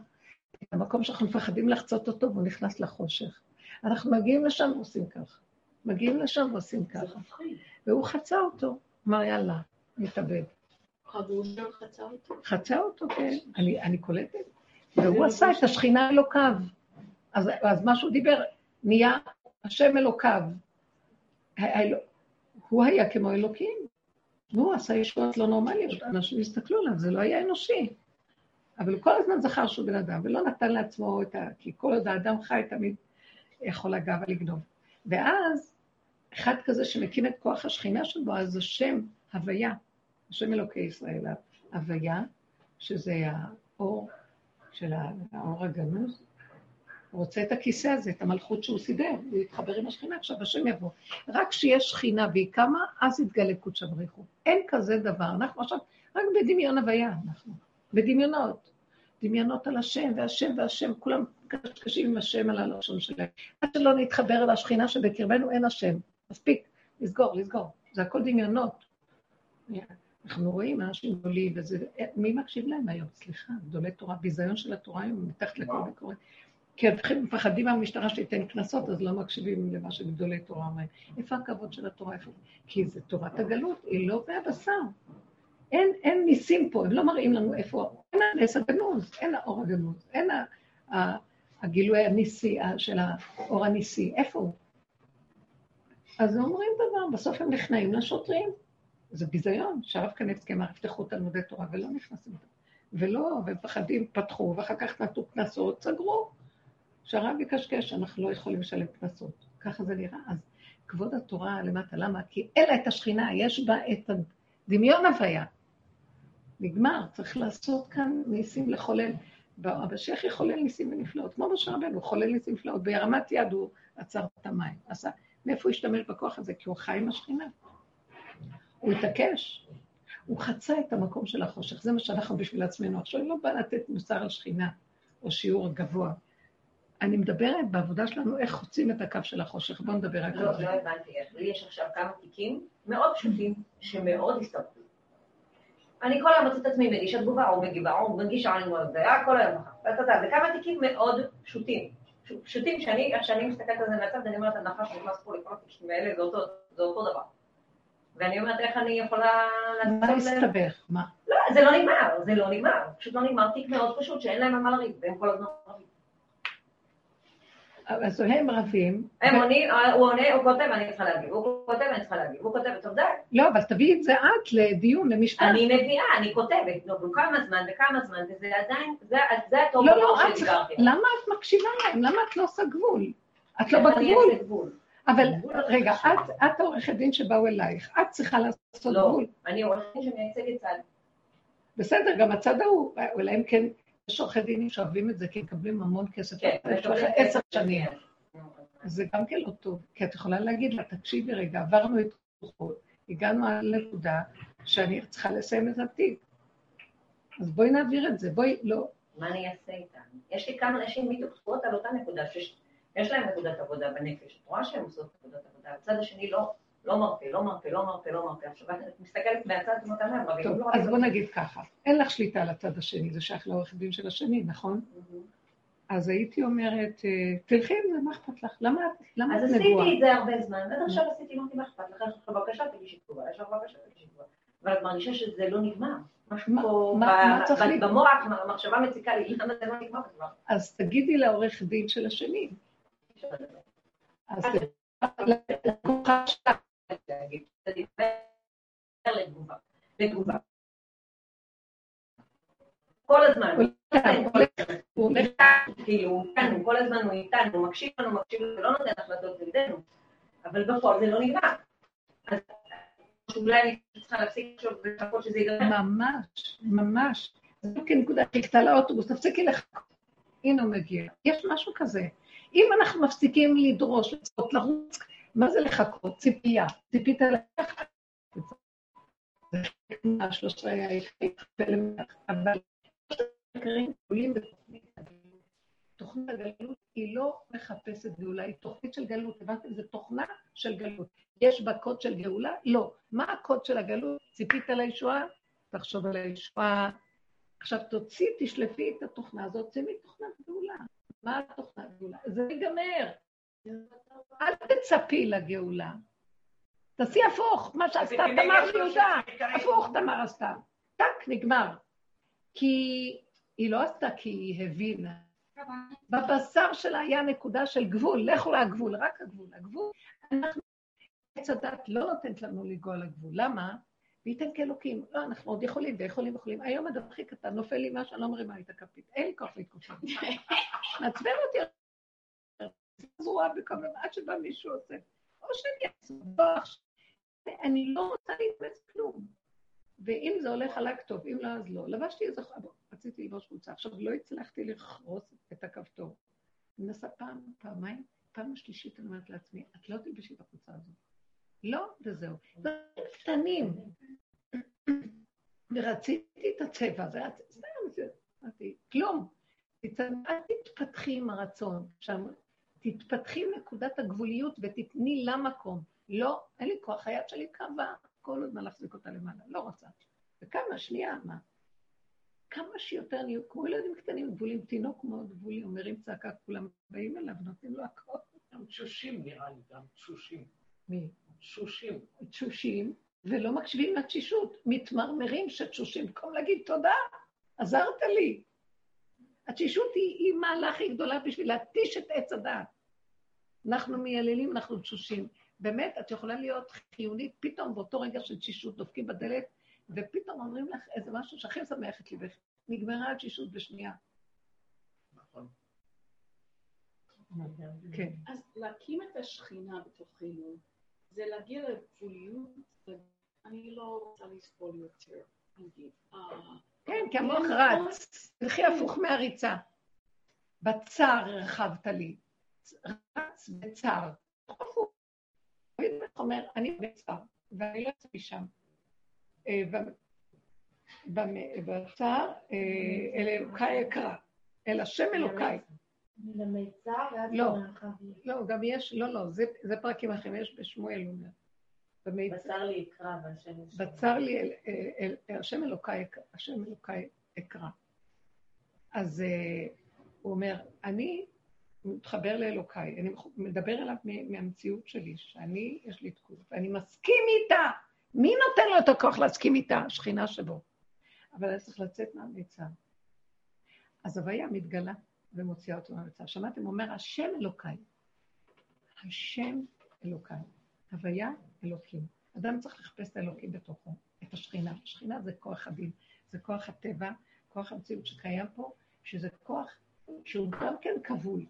את המקום שאנחנו מפחדים לחצות אותו, והוא נכנס לחושך. אנחנו מגיעים לשם ועושים ככה. מגיעים לשם ועושים ככה. והוא חצה אותו, אמר, יאללה, נתאבד. חצה אותו, כן, אני, אני קולטת. והוא עשה את השכינה אלוקיו. אז, אז מה שהוא דיבר, נהיה השם אלוקיו. הוא היה כמו אלוקים. והוא עשה ישועות לא נורמליות, אנשים הסתכלו עליו, זה לא היה אנושי. אבל הוא כל הזמן זכר שהוא בן אדם, ולא נתן לעצמו את ה... כי כל עוד האדם חי, תמיד יכול הגאווה לגנוב. ואז, אחד כזה שמקים את כוח השכינה שבו, אז השם הוויה, השם אלוקי ישראל, הוויה, שזה האור של האור הגנוז, רוצה את הכיסא הזה, את המלכות שהוא סידר, הוא יתחבר עם השכינה, עכשיו השם יבוא. רק כשיש שכינה והיא קמה, אז יתגלה קודשא בריך הוא. אין כזה דבר. אנחנו עכשיו רק בדמיון הוויה, אנחנו. בדמיונות. דמיונות על השם, והשם והשם, כולם קשקשים עם השם על הלשון שלהם. עד שלא נתחבר אל השכינה שבקרבנו אין השם. מספיק, לסגור, לסגור. זה הכל דמיונות. אנחנו רואים אנשים גדולים, וזה... מי מקשיב להם היום? סליחה, גדולי תורה, ביזיון של התורה היום, מתחת לכל ביקורת. כי הם מפחדים מהמשטרה שתיתן קנסות, אז לא מקשיבים למה שגדולי תורה אומרים. איפה הכבוד של התורה? איפה? כי זה תורת הגלות, היא לא מהבשר. אין, אין ניסים פה, הם לא מראים לנו איפה, אין הנס הגנוז, אין האור הגנוז, אין הגילוי הניסי של האור הניסי, איפה הוא? אז אומרים דבר, בסוף הם נכנעים לשוטרים. זה ביזיון, שהרב קניבסקי אמר, יפתחו תלמודי תורה ולא נכנסים. ולא, ומפחדים, פתחו, ואחר כך נתנו קנסות, סגרו. שהרב יקשקש, אנחנו לא יכולים לשלם קנסות. ככה זה נראה. אז כבוד התורה למטה, למה? כי לה את השכינה, יש בה את הדמיון הוויה. נגמר, צריך לעשות כאן ניסים לחולל. המשיח יחולל ניסים ונפלאות, כמו משה רבנו, חולל ניסים ונפלאות, בהרמת יד הוא עצר את המים. עשה, מאיפה הוא השתמש בכוח הזה? כי הוא חי עם השכינה. הוא התעקש, הוא חצה את המקום של החושך, זה מה שאנחנו בשביל עצמנו. עכשיו אני לא באה לתת מוסר על שכינה, או שיעור גבוה. אני מדברת בעבודה שלנו איך חוצים את הקו של החושך. בואו נדבר רק על זה. לא, לא הבנתי. לי יש עכשיו כמה תיקים מאוד פשוטים, שמאוד הסתבכו. אני כל היום מוצאת את עצמי מגישה תגובה, או מגיבה, או מגישה, אני מאוד, זה היה כל היום ככה. זה כמה תיקים מאוד פשוטים. פשוטים שאני, איך שאני מסתכלת על זה מהצד, אני אומרת, הנחש נכנס פה לכל התיקים האלה, זה אותו דבר. ואני אומרת, איך אני יכולה... מה הסתבך? מה? לא, זה לא נגמר, זה לא נגמר. פשוט לא נגמר תיק מאוד פשוט, שאין להם על מה לריב, והם כל הזמן. אז הם רבים. הם עונים, הוא עונה, הוא כותב, אני צריכה להגיב, הוא כותב, אני צריכה להגיב, הוא כותב, טוב די. לא, אבל תביאי את זה את לדיון, למשפט. אני מביאה, אני כותבת, נו, כמה זמן וכמה זמן, וזה עדיין, זה הטוב לא, לא, למה את מקשיבה להם? למה את לא עושה גבול? את לא בגבול. אבל רגע, את העורכת דין שבאו אלייך, את צריכה לעשות לא, גבול. לא, אני עורכת דין שמייצגת צד. בסדר, גם הצד ההוא, אולי אם כן יש עורכי דינים שאוהבים את זה, כי מקבלים המון כסף. כן, יש לך עשר שנים. זה גם כן לא טוב, כי את יכולה להגיד לה, תקשיבי רגע, עברנו את כוחות, הגענו על נקודה שאני צריכה לסיים את התיק. אז בואי נעביר את זה, בואי, לא. מה אני אעשה איתם? יש לי כמה נשים בדיוק תקועות על אותה נקודה, שיש להן נקודת עבודה בנפש, את רואה שהן עושות נקודת עבודה, הצד השני לא, לא מרפא, לא מרפא, לא מרפא, לא מרפא. עכשיו את מסתכלת מהצד ואומרת להם רבים. טוב, אז בוא נגיד ככה, אין לך שליטה על הצד השני, זה שייך לעורך דין של השני, נכון? אז הייתי אומרת, אה, תלכי עם זה, מה אכפת לך? למה את נגועה? אז עשיתי את זה הרבה זמן, עד עכשיו עשיתי, אמרתי, מה אכפת לך? יש לך בקשה, תגישי תגובה, יש לך בקשה, תגישי תגובה. אבל את מרגישה שזה לא נגמר. משהו פה, במוח, המחשבה מציקה לי, למה זה לא נגמר כבר? אז תגידי לעורך דין של השני. אז לכוחה שלה. להגיד, אתה דיבר לתגובה, לתגובה. כל הזמן, הוא כאילו, איתנו, כל הזמן הוא איתנו, הוא מקשיב לנו, מקשיב לנו, ולא נותן החלטות נגדנו, אבל בפועל זה לא נגמר. אז אולי אני צריכה להפסיק לחשוב ולחכות שזה ייגמר. ממש, ממש. זה לא כנקודה, חיכתה לאוטובוס, תפסיקי לחכות. הנה הוא מגיע. יש משהו כזה. אם אנחנו מפסיקים לדרוש, לצפות, לרוץ, מה זה לחכות? ציפייה. ציפית היחידים, אבל. תוכנית הגלות היא לא מחפשת גאולה, היא תוכנית של גלות. הבנתם? זו תוכנה של גלות. יש בה קוד של גאולה? לא. מה הקוד של הגלות? ציפית לישועה? תחשוב על הישועה. עכשיו תוציא, תשלפי את התוכנה הזאת, צאי מתוכנת גאולה. מה התוכנת גאולה? זה ייגמר. אל תצפי לגאולה. תעשי הפוך, מה שעשתה תמר ויהודה. הפוך תמר עשתה. טק, נגמר. כי היא לא עשתה כי היא הבינה. בבשר שלה היה נקודה של גבול, לכו לגבול, רק הגבול. הגבול, אנחנו, עץ הדת לא נותנת לנו לגוע לגבול. למה? וייתן כאלוקים. לא, אנחנו עוד יכולים ויכולים ויכולים. היום הדבר הכי קטן, נופל לי משהו, אני לא מרימה את הכפית. אין לי כוח להתקופר. מעצבן אותי. זרועה בכמה, עד שבא מישהו עושה. או שאני אעשה, אני לא רוצה להתאמץ כלום. ואם זה הולך עליי טוב, אם לא, אז לא. לבשתי איזה, רציתי ללבוש חולצה. עכשיו, לא הצלחתי לכרוס את הכפתור. אני מנסה פעם, פעמיים, פעם השלישית אני אומרת לעצמי, את לא תלבשי את החולצה הזאת. לא, וזהו. זה קטנים. ורציתי את הצבע, זה היה סתם, אמרתי, כלום. תתפתחי עם הרצון. שם, תתפתחי נקודת הגבוליות ותתני לה מקום. לא, אין לי כוח, היד שלי קבעה. כל הזמן להחזיק אותה למעלה, לא רוצה. וכמה, שנייה, מה? כמה שיותר נהיו, כמו ילדים קטנים, גבולים, תינוק מאוד גבולי, אומרים צעקה, כולם באים אליו, נותנים לו הכל. גם תשושים נראה לי, גם תשושים. מי? תשושים. תשושים, ולא מקשיבים לתשישות, מתמרמרים שתשושים, במקום להגיד תודה, עזרת לי. התשישות היא, היא מעלה הכי גדולה בשביל להתיש את עץ הדעת. אנחנו מייללים, אנחנו תשושים. באמת, את יכולה להיות חיונית, פתאום באותו רגע של תשישות דופקים בדלת, ופתאום אומרים לך איזה משהו שהכי משמח את ליבך. נגמרה התשישות בשנייה. נכון. כן. אז להקים את השכינה בתוכנו, זה להגיע לגבוליות, אני לא רוצה לסבול יותר, נגיד. אה, כן, כי המוח רץ. תלכי הפוך מהריצה. בצר הרחבת לי. רץ. הפוך. דוד אומר, אני בצר, ואני לא יוצא משם. אה, בצר, אה, אל אלוקיי אקרא, אל השם אלוקיי. לא, לא, גם יש, לא, לא, זה פרקים אחרים, יש בשמואל, הוא אומר. בצר לי אקרא, והשם בצר לי, השם אלוקיי, השם אלוקיי אקרא. אז אה, הוא אומר, אני מתחבר לאלוקיי, אני מדבר אליו מהמציאות שלי, שאני, יש לי תקוף, ואני מסכים איתה. מי נותן לו את הכוח להסכים איתה? השכינה שבו. אבל אני צריך לצאת מהמיצר. אז הוויה מתגלה ומוציאה אותו מהמיצר. שמעתם? אומר, השם אלוקיי. השם אלוקיי. הוויה אלוקים. אדם צריך לחפש את האלוקים בתוכו, את השכינה. השכינה זה כוח הדין, זה כוח הטבע, כוח המציאות שקיים פה, שזה כוח שהוא גם כן כבול.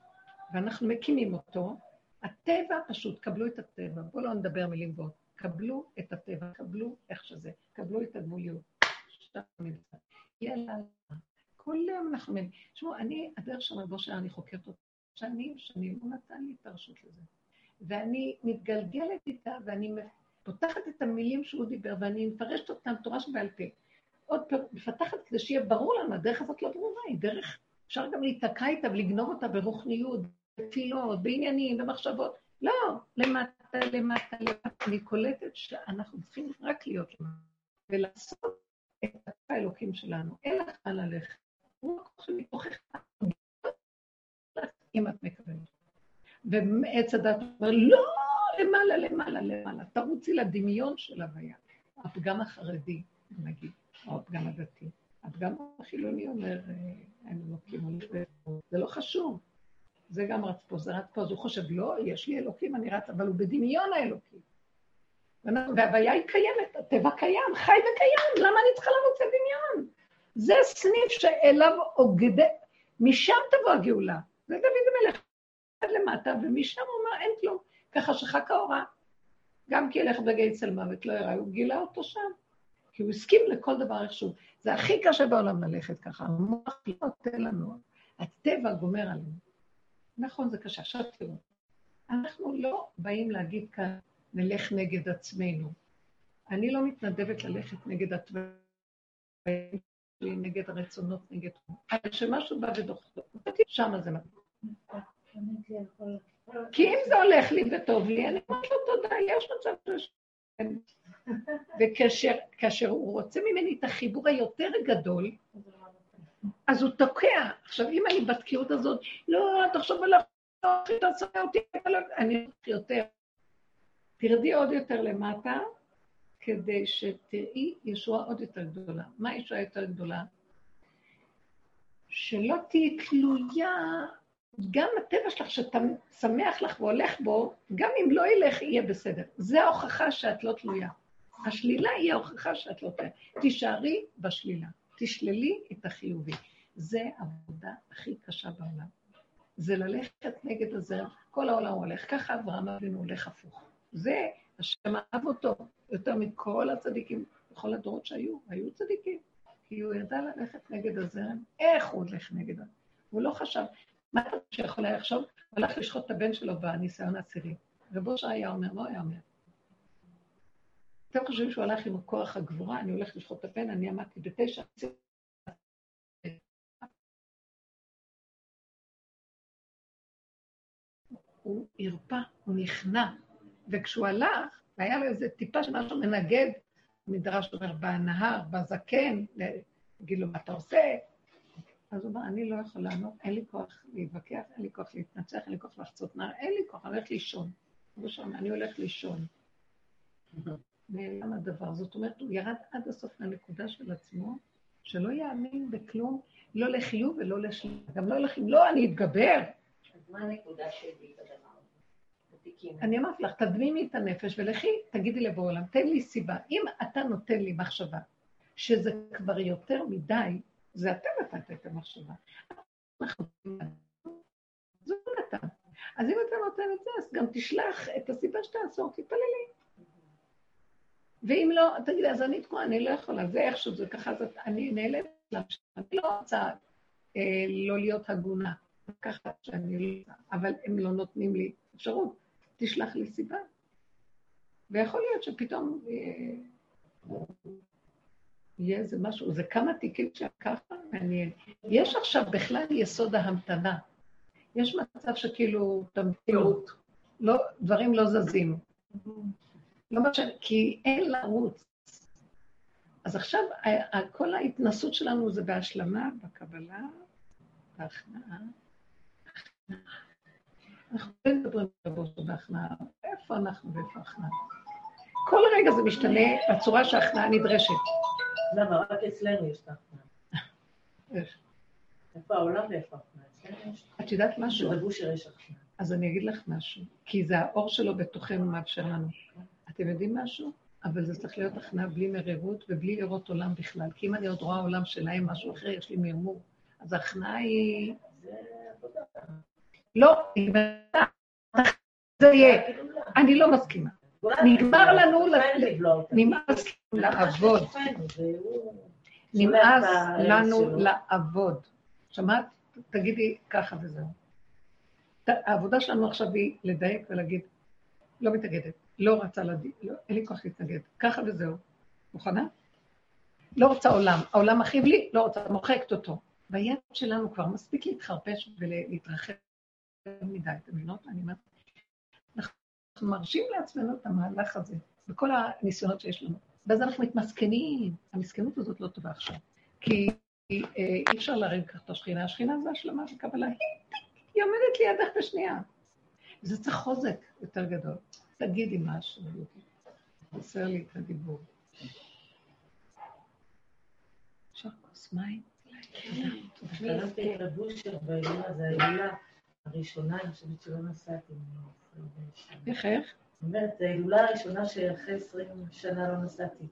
ואנחנו מקימים אותו, הטבע פשוט, קבלו את הטבע, בואו לא נדבר מילים גבוהות, קבלו את הטבע, קבלו איך שזה, קבלו את הגבוליות. יאללה, כל יום אנחנו מבינים. תשמעו, אני, הדרך של רבו שלה, אני חוקרת אותה שנים, שנים, הוא נתן לי את הרשות לזה. ואני מתגלגלת איתה, ואני פותחת את המילים שהוא דיבר, ואני מפרשת אותם תורה שבעל פה. עוד פעם, מפתחת כדי שיהיה ברור לנו, הדרך הזאת לא ברורה, היא דרך, אפשר גם להיתקע איתה ולגנוב אותה ברוחניות, בתפילות, בעניינים, במחשבות. לא, למטה, למטה, למטה. אני קולטת שאנחנו צריכים רק להיות למטה, ולעשות את האלוקים שלנו. אין לך מה ללכת. הוא הכוח שמתוכך, אם את מקבלת. ועץ הדת אומר, לא, למעלה, למעלה, למעלה. תרוצי לדמיון של הוויה. הפגם החרדי, נגיד, או הפגם הדתי. הפגם החילוני אומר, אין אלוקים, זה לא חשוב. זה גם רץ פה, זה רץ פה, אז הוא חושב, לא, יש לי אלוקים, אני רץ, אבל הוא בדמיון האלוקים. וההוויה היא קיימת, הטבע קיים, חי וקיים, למה אני צריכה לרוץ לדמיון? זה סניף שאליו עוגדה, משם תבוא הגאולה. זה דוד המלך עד למטה, ומשם הוא אומר, אין כלום. ככה שחק האורה. גם כי ילך בגי צל מוות לא יראה, הוא גילה אותו שם. כי הוא הסכים לכל דבר איכשהו. זה הכי קשה בעולם ללכת ככה, המוח לא נותן לנו, הטבע גומר עלינו. נכון, זה קשה. עכשיו תראו, אנחנו לא באים להגיד כאן, נלך נגד עצמנו. אני לא מתנדבת ללכת נגד התוואים שלי, נגד הרצונות, נגד... אבל כשמשהו בא ודוחף, שם זה מתאים. כי אם זה הולך לי וטוב לי, אני אומרת לו תודה, יש מצב. וכאשר הוא רוצה ממני את החיבור היותר גדול, אז הוא תוקע. עכשיו, אם אני בתקיעות הזאת, לא, תחשוב עליו, תעשה אותי, אני יותר. תרדי עוד יותר למטה, כדי שתראי ישועה עוד יותר גדולה. מה ישועה יותר גדולה? שלא תהיי תלויה, גם הטבע שלך, שאתה שמח לך והולך בו, גם אם לא ילך, יהיה בסדר. זה ההוכחה שאת לא תלויה. השלילה היא ההוכחה שאת לא תלויה. תישארי בשלילה, תשללי את החיובי. זה העבודה הכי קשה בעולם. זה ללכת נגד הזרם, כל העולם הולך ככה, אברהם אבינו הולך הפוך. זה, השם אהב אותו יותר מכל הצדיקים, בכל הדורות שהיו, היו צדיקים. כי הוא ידע ללכת נגד הזרם, איך הוא הולך נגד הזרם? הוא לא חשב, מה אתה חושב שיכול היה לחשוב? הוא הלך לשחוט את הבן שלו בניסיון העשירי. רב אושר היה אומר, לא היה אומר. אתם חושבים שהוא הלך עם הכוח הגבורה, אני הולך לשחוט את הבן, אני עמדתי בתשע, הוא הרפא, הוא נכנע. וכשהוא הלך, והיה לו איזה טיפה של משהו מנגד, מדרש אומר, בנהר, בזקן, להגיד לו, מה אתה עושה? אז הוא אומר, אני לא יכול לענות, אין לי כוח להתווכח, אין לי כוח להתנצח, אין לי כוח לחצות נהר, אין לי כוח, אני הולך לישון. אני הולך לישון. נעלם הדבר. זאת אומרת, הוא ירד עד הסוף לנקודה של עצמו, שלא יאמין בכלום, לא לחיוב ולא לשלילה. גם לא לחיוב, לא, אני אתגבר. אז מה הנקודה שלי בדבר הזה? אני אמרתי לך, תדמימי את הנפש ולכי, תגידי לבוא עולם, תן לי סיבה. אם אתה נותן לי מחשבה שזה כבר יותר מדי, זה אתה נתת את המחשבה. אז אם אתה נותן את זה, אז גם תשלח את הסיבה שתעשור, תתפללי. ואם לא, תגידי, אז אני תקועה, אני לא יכולה, זה איכשהו, זה ככה, זאת, אני נעלמת להמשיך. אני לא רוצה אה, לא להיות הגונה, ככה שאני לא רוצה, אבל הם לא נותנים לי אפשרות. תשלח לי סיבה. ויכול להיות שפתאום אה, יהיה איזה משהו, זה כמה תיקים שככה מעניין. יש עכשיו בכלל יסוד ההמתנה. יש מצב שכאילו תמתינות, לא, דברים לא זזים. לא משנה, כי אין לרוץ. אז עכשיו, כל ההתנסות שלנו זה בהשלמה, בקבלה, בהכנעה. אנחנו לא מדברים בבוסו בהכנעה, איפה אנחנו ואיפה הכנעה? כל רגע זה משתנה בצורה שההכנעה נדרשת. למה? רק אצלנו יש את ההכנעה. איפה העולם ואיפה ההכנעה? את יודעת משהו? אז אני אגיד לך משהו, כי זה האור שלו בתוכנו מאפשר לנו. אתם יודעים משהו? אבל זה צריך להיות הכנעה בלי מרירות ובלי לראות עולם בכלל. כי אם אני עוד רואה עולם שלהם משהו אחר, יש לי מרמור. אז ההכנעה היא... לא, זה יהיה. אני לא מסכימה. נגמר לנו, נמאס לעבוד. נמאס לנו לעבוד. שמעת? תגידי ככה וזהו. העבודה שלנו עכשיו היא לדייק ולהגיד, לא מתנגדת, לא רצה להגיד, לא, אין לי כוח להתנגד, ככה וזהו. מוכנה? לא רוצה עולם, העולם מכאיב לי, לא רוצה, מוחקת אותו. והיד שלנו כבר מספיק להתחרפש ולהתרחב מדי, אתם מבינות? אני אומרת, אנחנו מרשים לעצמנו את המהלך הזה, בכל הניסיונות שיש לנו. ואז אנחנו מתמסכנים, המסכנות הזאת לא טובה עכשיו. כי אה, אי אפשר להרים ככה את השכינה, השכינה זה השלמה וקבלה, היא, היא עומדת לידך בשנייה. זה צריך חוזק יותר גדול. תגידי משהו, חסר לי את הדיבור. אפשר כוס מים? זה העלילה הראשונה, אני חושבת שלא נסעתי מ-20 שנה. איך, איך? זאת אומרת, ההילולה הראשונה שאחרי 20 שנה לא נסעתי.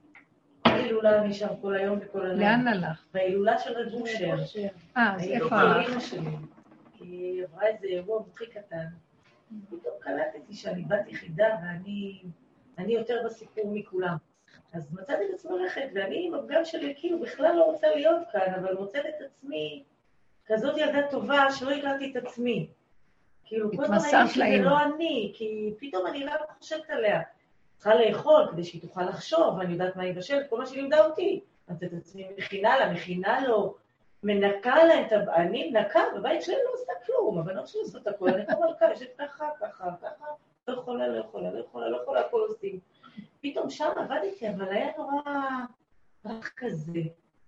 ההילולה אני שם כל היום וכל הלילה. לאן הלך? בהילולה של רב אושר. אה, אז איפה הלך? היא עברה איזה אירוע הכי קטן. פתאום קלטתי שאני בת יחידה ואני אני יותר בסיפור מכולם. אז מצאתי את עצמי הולכת, ואני עם הפגם שלי כאילו בכלל לא רוצה להיות כאן, אבל מוצאת את עצמי כזאת ילדה טובה שלא הכרתי את עצמי. כאילו, כל הזמן ראיתי שזה. לא אני, כי פתאום אני לא חושבת עליה. צריכה לאכול כדי שהיא תוכל לחשוב, ואני יודעת מה היא מבשלת, כל מה שהיא לימדה אותי. אז את עצמי מכינה לה, מכינה לו, מנקה לה את ה... אני מנקה, בבית שלהם לא עושה כלום, הבנות שלי עושות הכול, אני כמו מלכה, יושבת ככה, ככה, ככה, לא יכולה, לא יכולה, לא יכולה, לא יכולה, הכל עושים. פתאום שם עבדתי, אבל היה נורא רך כזה.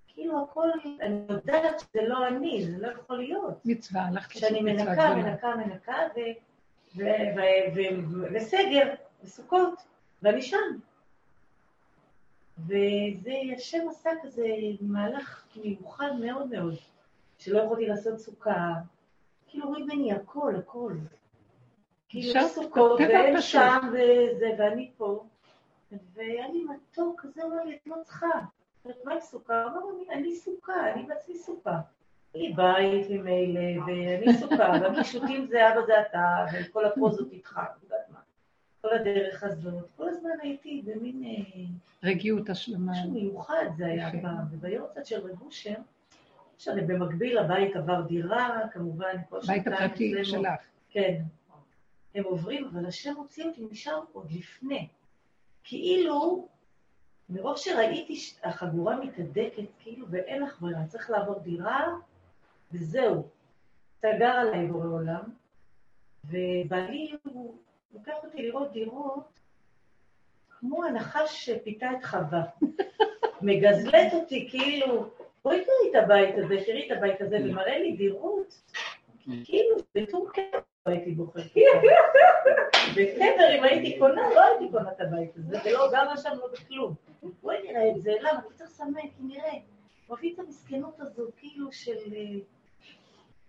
כאילו הכל, אני יודעת שזה לא אני, זה לא יכול להיות. מצווה, הלכת לעשות כשאני מצווה מנקה. מנקה, מנקה. וסגר, וסוכות, ואני שם. וזה, השם עשה כזה מהלך מיוחד מאוד מאוד, שלא יכולתי לעשות סוכה, כאילו הוריד ממני הכל, הכל. כאילו יש סוכות, והם. שם, וזה, ואני פה. והיה לי מתוק כזה, אומר לי, את לא צריכה. אומרת, מה עם סוכה? אמר, "אני- סוכה, אני בעצמי סוכה. לי בית ממילא, ואני סוכה, והקישוטים זה אבא זה אתה, וכל הפוזות איתך, את. כל הדרך הזאת. כל הזמן הייתי במין אה, רגיעות השלמה. משהו מיוחד זה היה. פעם. וביום קצת של אושר, עכשיו במקביל הבית עבר דירה, כמובן, כל בית שנתיים הפרטי אצלנו. שלך. כן. הם עוברים, אבל השם הוציא אותי משם עוד לפני. כאילו, מרוב שראיתי שהחגורה מתהדקת, כאילו, ואין לך ברירה, צריך לעבור דירה, וזהו. סגר עליי בורא עולם, ובעלי, הוא לוקח אותי לראות דירות כמו הנחש שפיתה את חווה. מגזלת אותי, כאילו, בואי תראי את הבית הזה, תראי את הבית הזה, ומראה לי דירות, כאילו, בטורקיה הייתי בוחרת. בקבר, אם הייתי קונה, לא הייתי קונה את הבית הזה, ולא גרה שם לא בכלום. בואי נראה את זה, למה? כי צריך לסמן, כי נראה. הוא הביא את המסכנות הזו, כאילו של...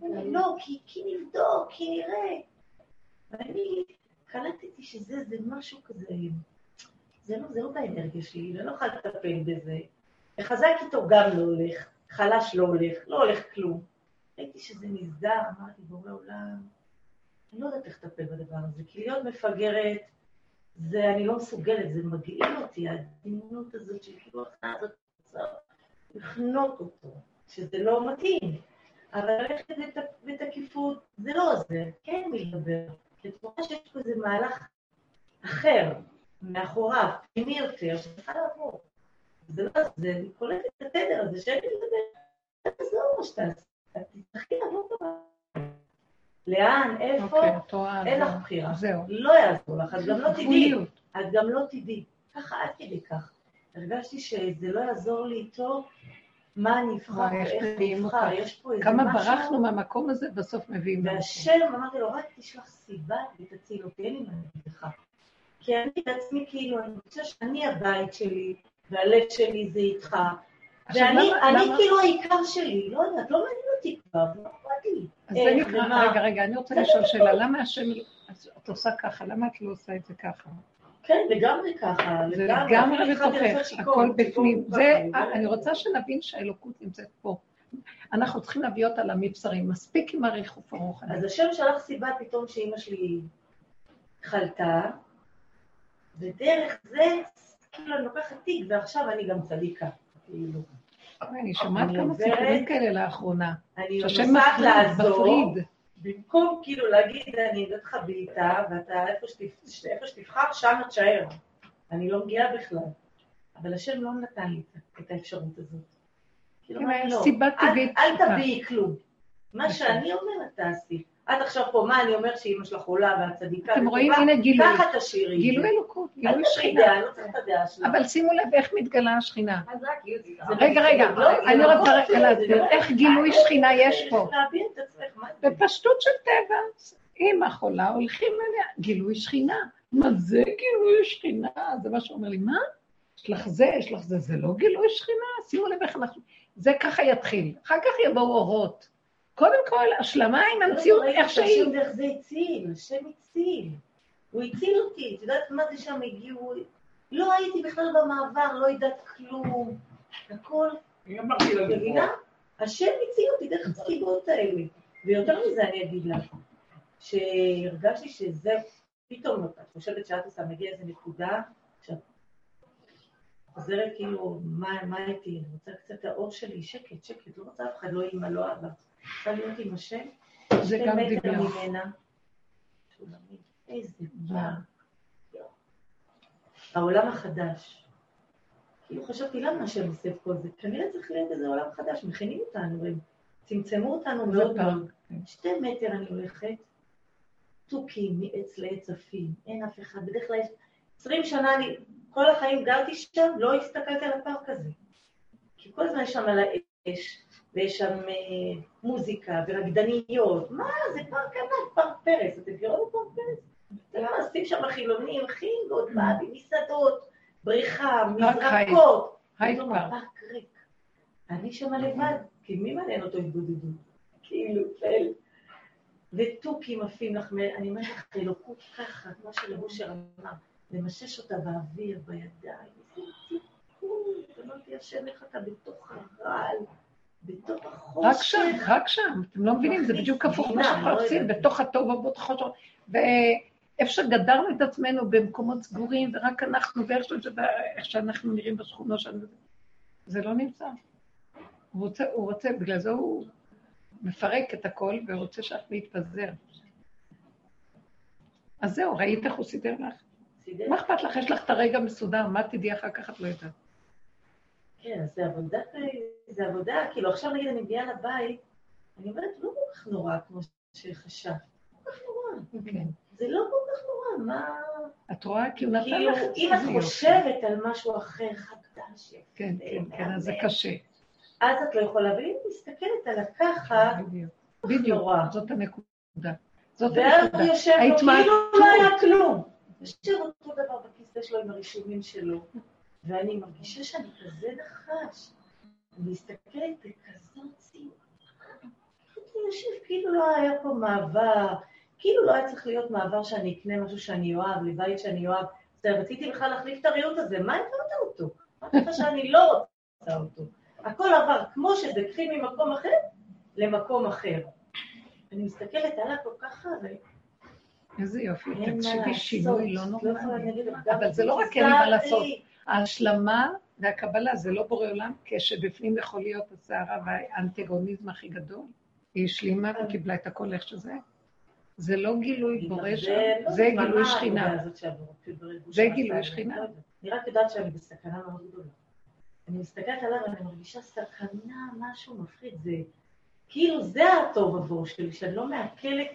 אה, לא, כי נבדוק, כי נראה. ואני קלטתי שזה זה משהו כזה, זה לא, זה לא באנרגיה שלי, אני לא יכולה לטפל בזה. וחזק איתו גם לא הולך, חלש לא הולך, לא הולך כלום. ראיתי שזה נסגר, אמרתי, בורא עולם, אני לא יודעת איך לטפל בדבר הזה, כי להיות מפגרת, זה, אני לא מסוגלת, זה מגעיל אותי, הדמיונות הזאת של כאילו הכנעה הזאת, לחנות אותו, שזה לא מתאים. אבל ללכת בת- בתקיפות, זה לא עוזר, כן מלדבר. את רואה שיש פה איזה מהלך אחר, מאחוריו, פנימי יותר, שצריכה לעבור. זה לא זה, אני קולטת את התדר הזה שאין לי לדבר. תעזור מה שתעשה, תצטרכי לעבור דבר. לאן, איפה, אוקיי. אין. לך בחירה. לא יעזור לך, את גם לא תדעי. את גם לא תדעי. ככה עד כדי כך. הרגשתי שזה לא יעזור לי איתו, מה אני אבחר ואיך אני אבחר. יש פה איזה כמה משהו... ברחנו מהמקום הזה, בסוף מביאים למקום. והשם, אמרתי לו, רק תשלח סיבה ותציל אותי, אין לי מה להגיד לך. כי אני בעצמי, כאילו, אני רוצה שאני הבית שלי, והלב שלי זה איתך. ואני אני כאילו העיקר שלי, לא יודעת, לא מעניין אותי כבר, לא אכפת לי. אז זה איך נקרא. רגע, רגע, אני רוצה לשאול שאלה, למה השם, את עושה ככה, למה את לא עושה את זה ככה? כן, לגמרי ככה, לגמרי. בתוכך, הכל בפנים. אני רוצה שנבין שהאלוקות נמצאת פה. אנחנו צריכים להביא אותה למבשרים, מספיק עם הריחוף הרוחני. אז השם שלח סיבה פתאום שאימא שלי חלתה, ודרך זה, כאילו, אני לוקחת תיק, ועכשיו אני גם צדיקה. כאילו, אני שומעת כמה סיפורים כאלה לאחרונה. אני נוסעת לעזור. במקום כאילו להגיד, אני אביא לך בעיטה, ואתה איפה שתבחר, שם תשאר. אני לא מגיעה בכלל. אבל השם לא נתן לי את- האפשרות הזאת. כאילו, כן, אמרתי, לא, סיבה טבעית אל. תביאי כלום. מה שאני אומרת, תעשי. את עכשיו פה, מה אני אומר שאימא שלך עולה ואת צדיקה אתם? רואים, הנה גילוי. ככה תשאירי. גילוי אלוקות, אל גילוי שכינה. לא צריך את הדעה שלך. אבל שימו לב איך מתגלה השכינה. רגע, רגע, לא, זה אני לא רוצה רגע זה להסביר לא- איך גילוי שכינה יש פה. בפשטות של טבע, אמא חולה, הולכים אליה, גילוי שכינה. מה זה גילוי שכינה? זה מה שאומר לי, מה? יש לך זה, יש לך זה, זה לא גילוי שכינה? שימו לב איך אנחנו... זה ככה יתחיל. אחר כך יבואו אורות. קודם כל, השלמה עם המציאות איך שהיא. השם דרך זה הציל, השם הציל. הוא הציל אותי, את יודעת מה זה שם הגיעו? לא הייתי בכלל במעבר, לא יודעת כלום. הכל, אני אמרתי לה מבינה? השם הציל אותי דרך הצחיבות האלה. ויותר מזה אני אגיד לך, שהרגשתי שזה, פתאום את חושבת שאת עושה, מגיע איזה נקודה, שאת חוזרת כאילו, מה מה איתי? אני רוצה קצת את האור שלי, שקט, שקט, לא רוצה אף אחד, לא אימא, לא אבא. להיות עם השם, זה גם מטר דמיון. ממנה. שולמית, איזה בר. העולם החדש. כאילו חשבתי, למה השם עושה את כל זה? כנראה צריך להיות איזה עולם חדש, מכינים אותנו, הם צמצמו אותנו מאוד מאוד. שתי מטר אני הולכת, תוכים מעץ לעץ עפים, אין אף אחד, בדרך כלל יש... עשרים שנה אני, כל החיים גרתי שם, לא הסתכלתי על הפארק הזה. כי כל הזמן יש שם על האש, ויש שם אה, מוזיקה ורקדניות. מה, זה פארק ענק, פארק פרס. אתם את פארק פרס? יודע מה, עושים שם חילונים, חינגות, באבי, מסעדות, בריכה, פארק מזרקות. הייד פארק. ריק. אני שם לבד, כי מי מעניין אותו התבודדות? כאילו, פל. ותוכים עפים לך, אני אומרת לך, אלוקות ככה, כמו שלבושר אמר, למשש אותה באוויר, בידיים, איזה תיקון, אמרתי, השם, איך אתה בתוך הרעל, בתוך החושך. רק שם, רק שם. אתם לא מבינים, זה בדיוק הפוך מה שאנחנו לא עושים, יודעת. בתוך הטוב ובתוך ואיפה שגדרנו את עצמנו במקומות סגורים, ורק אנחנו, ואיך שאנחנו נראים בשכונות שלנו, זה לא נמצא. הוא רוצה, הוא רוצה, בגלל זה הוא מפרק את הכל, ורוצה שאנחנו נתפזר. אז זהו, ראית איך הוא סידר לך? סידר? מה אכפת לך? יש לך את הרגע מסודר, מה תדעי אחר כך את לא יודעת. כן, אז זה עבודה, זה עבודה, כאילו עכשיו נגיד אני מגיעה לבית, אני אומרת, לא כל כך נורא כמו שחשבת, לא כל כך נורא. כן. זה לא כל כך נורא, מה... את רואה? כי הוא נתן כאילו, לך... אם איזה את. חושבת על משהו אחר, חדש, כן, כן, כן, אז זה קשה. אז את לא יכולה, אבל אם את מסתכלת על הככה, בדיוק. זאת הנקודה. זאת ואז הנקודה. יושב לו. כאילו לא היה כלום. יושב אותו דבר בכיסא שלו עם הרישומים שלו, ואני מרגישה שאני כזה נחש. אני מסתכלת בכזאת ציון. יושב כאילו לא היה פה מעבר, כאילו לא היה צריך להיות מעבר שאני אקנה משהו שאני אוהב, לבית שאני אוהב. רציתי בכלל להחליף את הריהוט הזה, מה הבאת אותו? אמרתי לך שאני לא רוצה אותו. הכל עבר כמו שזה, קחי ממקום אחר למקום אחר. אני מסתכלת עליו כל כך חווה. איזה יופי, תקשיבי. שינוי לא לא נורמלי. אבל זה לא רק אין מה לעשות. ההשלמה והקבלה זה לא בורא עולם, כשבפנים יכול להיות הסערה והאנטגוניזם הכי גדול. היא השלימה וקיבלה את הכל איך שזה. זה לא גילוי בורא שם, לא זה יודעת מה גילוי שכינה. זה גילוי שכינה. אני רק יודעת שאני בסכנה מאוד גדולה. אני מסתכלת עליו ואני מרגישה סכנה, משהו מפחיד. זה כאילו זה הטוב עבור שלי, שאני לא מעכלת,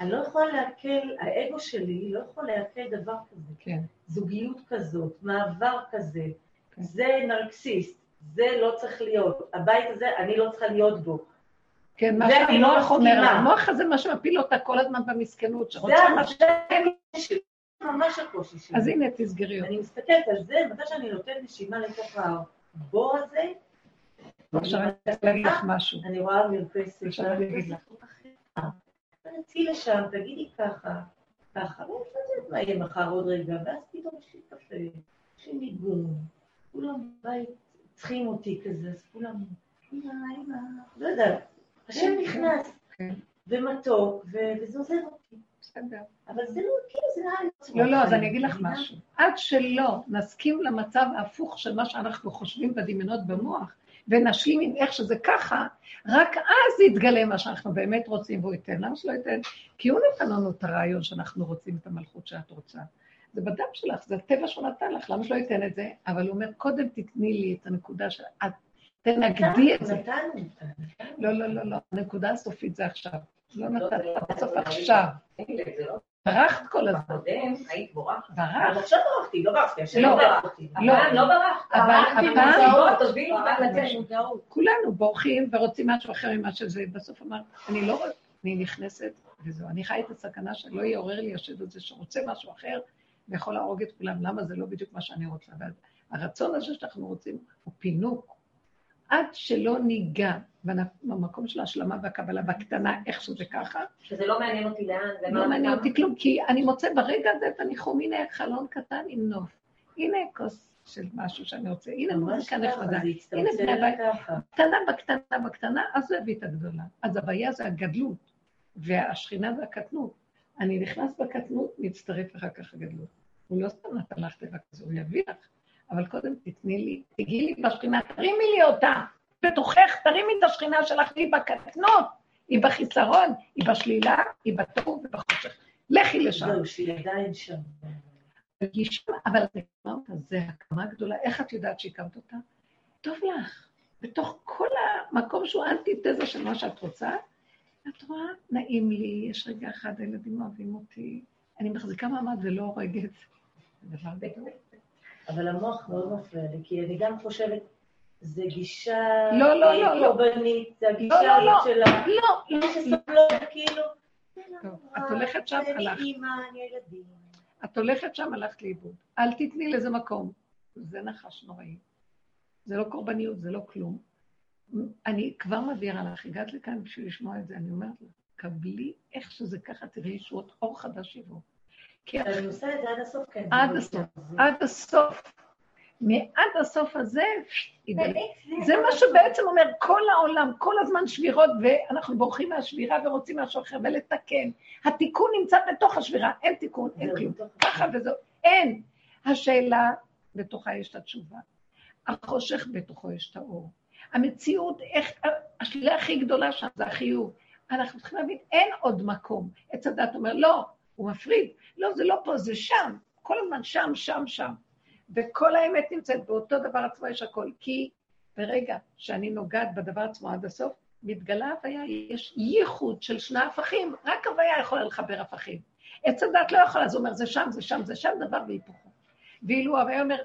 אני לא יכולה לעכל, האגו שלי לא יכול לעכל דבר כזה. כן. זוגיות כזאת, מעבר כזה, כן. זה נרקסיסט, זה לא צריך להיות. הבית הזה, אני לא צריכה להיות בו. כן, מה אני לא שהמוח אומר. המוח הזה מה שמפיל אותה כל הזמן במסכנות, שרוצה מה ש... זה ממש הקושי שלי. אז הנה, תסגרי אותה. אני מסתכלת על זה, מתי שאני נותנת נשימה לתוך הבור הזה, עכשיו אני רוצה להגיד לך משהו. אני רואה מרפסת, עכשיו אני אגיד לך. תצאי לשם, תגידי ככה, ככה, לא יודעת מה יהיה מחר עוד רגע, ואז פתאום יש לי קפה, יש לי ניגון, כולם בבית צריכים אותי כזה, אז כולם, אמא, אמא, לא יודעת, השם כן, נכנס, כן. ומתוק, ו- וזה עוזר אותי, בסדר. אבל זה לא, כאילו זה היה... לא, לא, אז אני אגיד לך? משהו. עד שלא נסכים למצב ההפוך של מה שאנחנו חושבים בדמיונות במוח, ונשלים עם איך שזה ככה, רק אז יתגלה מה שאנחנו באמת רוצים והוא ייתן. למה שלא ייתן? כי הוא נתן לנו את הרעיון שאנחנו רוצים את המלכות שאת רוצה. זה בדם שלך, זה הטבע שהוא נתן לך, למה שלא ייתן את זה? אבל הוא אומר, קודם תתני לי את הנקודה של... את תנגדי את זה. נתנו, נתנו. לא, לא, לא, לא, הנקודה הסופית זה עכשיו. לא לא, זה לא- בסוף עכשיו. ברחת כל הזמן. בקודם היית בורחת. אבל ברחת. עכשיו ברחתי, לא ברחתי, השם לא. לא ברחתי. לא. הפעם לא ברחת. אבל ברחתי הפעם- תובילו אותה לצאת. כולנו בורחים ורוצים משהו אחר ממה שזה, בסוף אמרת, אני לא רוצה, אני נכנסת, וזהו, אני חי את הסכנה שלא יעורר לי השד הזה שרוצה משהו אחר, ויכול להרוג את כולם, למה זה לא בדיוק מה שאני רוצה. והרצון הזה שאנחנו רוצים הוא פינוק. עד שלא ניגע במקום של ההשלמה והקבלה בקטנה, איך שזה ככה. שזה לא מעניין אותי לאן, זה לא מעניין אותי כלום, כי אני מוצא ברגע הזה את הניחום, הנה חלון קטן עם נוף, הנה כוס של משהו שאני רוצה, הנה מוזיקה נחמדה, הנה בני הבית, קטנה בקטנה בקטנה, אז זה הביא את הגדולה. אז הבעיה זה הגדלות, והשכינה זה הקטנות. אני נכנס בקטנות, מצטרף אחר כך הגדלות. הוא לא סתם נתן לך טבע כזה, הוא יביא לך. אבל קודם תתני לי, תגיעי לי בשכינה, תרימי לי אותה. בתוכך, תרימי את השכינה שלך, היא בקטנות, היא בחיסרון, היא בשלילה, היא בטוב ובחושך. לכי לשם. זהו, שהיא עדיין שם. תגישי, אבל את אמרת, זה הקמה גדולה, איך את יודעת שהקמת אותה? טוב לך. בתוך כל המקום שהוא אנטי-תזה של מה שאת רוצה, את רואה, נעים לי, יש רגע אחד, הילדים אוהבים אותי, אני מחזיקה מעמד ולא הורגת. זה דבר גדול. אבל המוח מאוד מפריע לי, כי אני גם חושבת, זה גישה לא, לא, לא, לא. קורבנית, זה הגישה לא, לא, של ה... לא, לא, שסובלות, כאילו... טוב, את הולכת שם, הלכת. את הולכת שם, הלכת לאיבוד. אל תתני לזה מקום. זה נחש נוראי. זה לא קורבניות, זה לא כלום. אני כבר מבהירה לך, הגעת לכאן בשביל לשמוע את זה, אני אומרת לך, קבלי איך שזה ככה, תראי ישועות אור חדש יבוא. כי אני עושה את זה עד הסוף, כן. עד הסוף, עד הסוף. מעד הסוף הזה. זה מה שבעצם אומר כל העולם, כל הזמן שבירות, ואנחנו בורחים מהשבירה ורוצים משהו אחר ולתקן. התיקון נמצא בתוך השבירה, אין תיקון, אין כלום. ככה וזהו, אין. השאלה, בתוכה יש את התשובה. החושך בתוכו יש את האור. המציאות, איך, השלילה הכי גדולה שם זה החיוב. אנחנו צריכים להבין, אין עוד מקום. עץ הדת אומר, לא, הוא מפריד. לא, זה לא פה, זה שם. כל הזמן שם, שם, שם. וכל האמת נמצאת באותו דבר עצמו, יש הכל. כי ברגע שאני נוגעת בדבר עצמו עד הסוף, מתגלה הוויה, יש ייחוד של שני הפכים, רק הוויה יכולה לחבר הפכים. עץ הדת לא יכול, אז הוא אומר, זה שם, זה שם, זה שם דבר והיפוכו. ואילו הוויה אומר,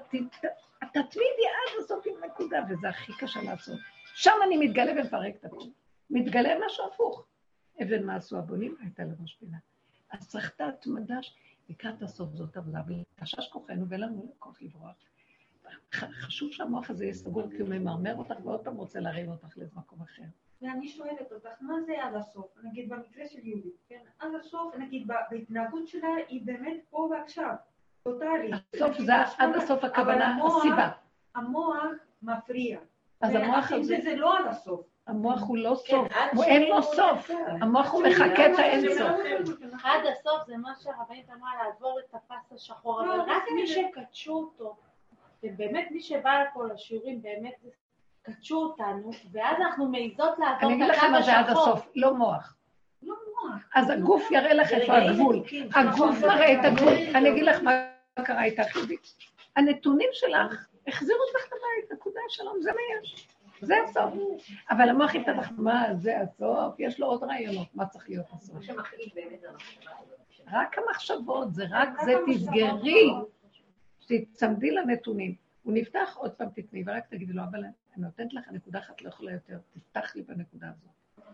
תתמידי עד הסוף עם נקודה, וזה הכי קשה לעשות. שם אני מתגלה ומפרק את הכול. מתגלה משהו הפוך. אבן מה עשו הבונים, הייתה לראש פינה. אז צריך את ההתמדה, לקראת הסוף זאת עבודה, וחשש כוחנו ואין לנו כוח לברוח. חשוב שהמוח הזה יהיה סגור, כי הוא ממרמר אותך ועוד פעם רוצה להרים אותך לאיזה מקום אחר. ואני שואלת אותך, מה זה עד הסוף? נגיד במקרה של יהודית, כן? עד הסוף, נגיד בהתנהגות שלה, היא באמת פה ועכשיו, טוטאלית. הסוף זה עד הסוף הכוונה, הסיבה. המוח מפריע. אז המוח הזה... זה לא עד הסוף. המוח הוא לא סוף, הוא אין לו סוף. המוח הוא מחכה את האין סוף. עד הסוף זה מה שהרבנית אמרה, לעבור את הפס השחור, אבל רק מי שקדשו אותו, ובאמת מי שבא לפה לשיעורים, באמת קדשו אותנו, ואז אנחנו מעיזות לעבור אני אגיד את לכם הקו מה זה עד השחור. הסוף, לא מוח. לא מוח. אז הגוף יראה לך איפה הגבול. הגוף מראה את הגבול. אני אגיד לך מה קרה איתך, חיובית. הנתונים שלך החזירו אותך לבית, נקודה שלום, זה מה יש. זה הסוף. אבל המוח יפתח, מה זה הסוף? יש לו עוד רעיונות, מה צריך להיות הסוף. רק המחשבות, זה רק זה, תסגרי, תצמדי לנתונים. הוא נפתח, עוד פעם תתני, ורק תגידי לו, אבל אני נותנת לך נקודה אחת, לא יכולה יותר, תפתח לי בנקודה הזאת.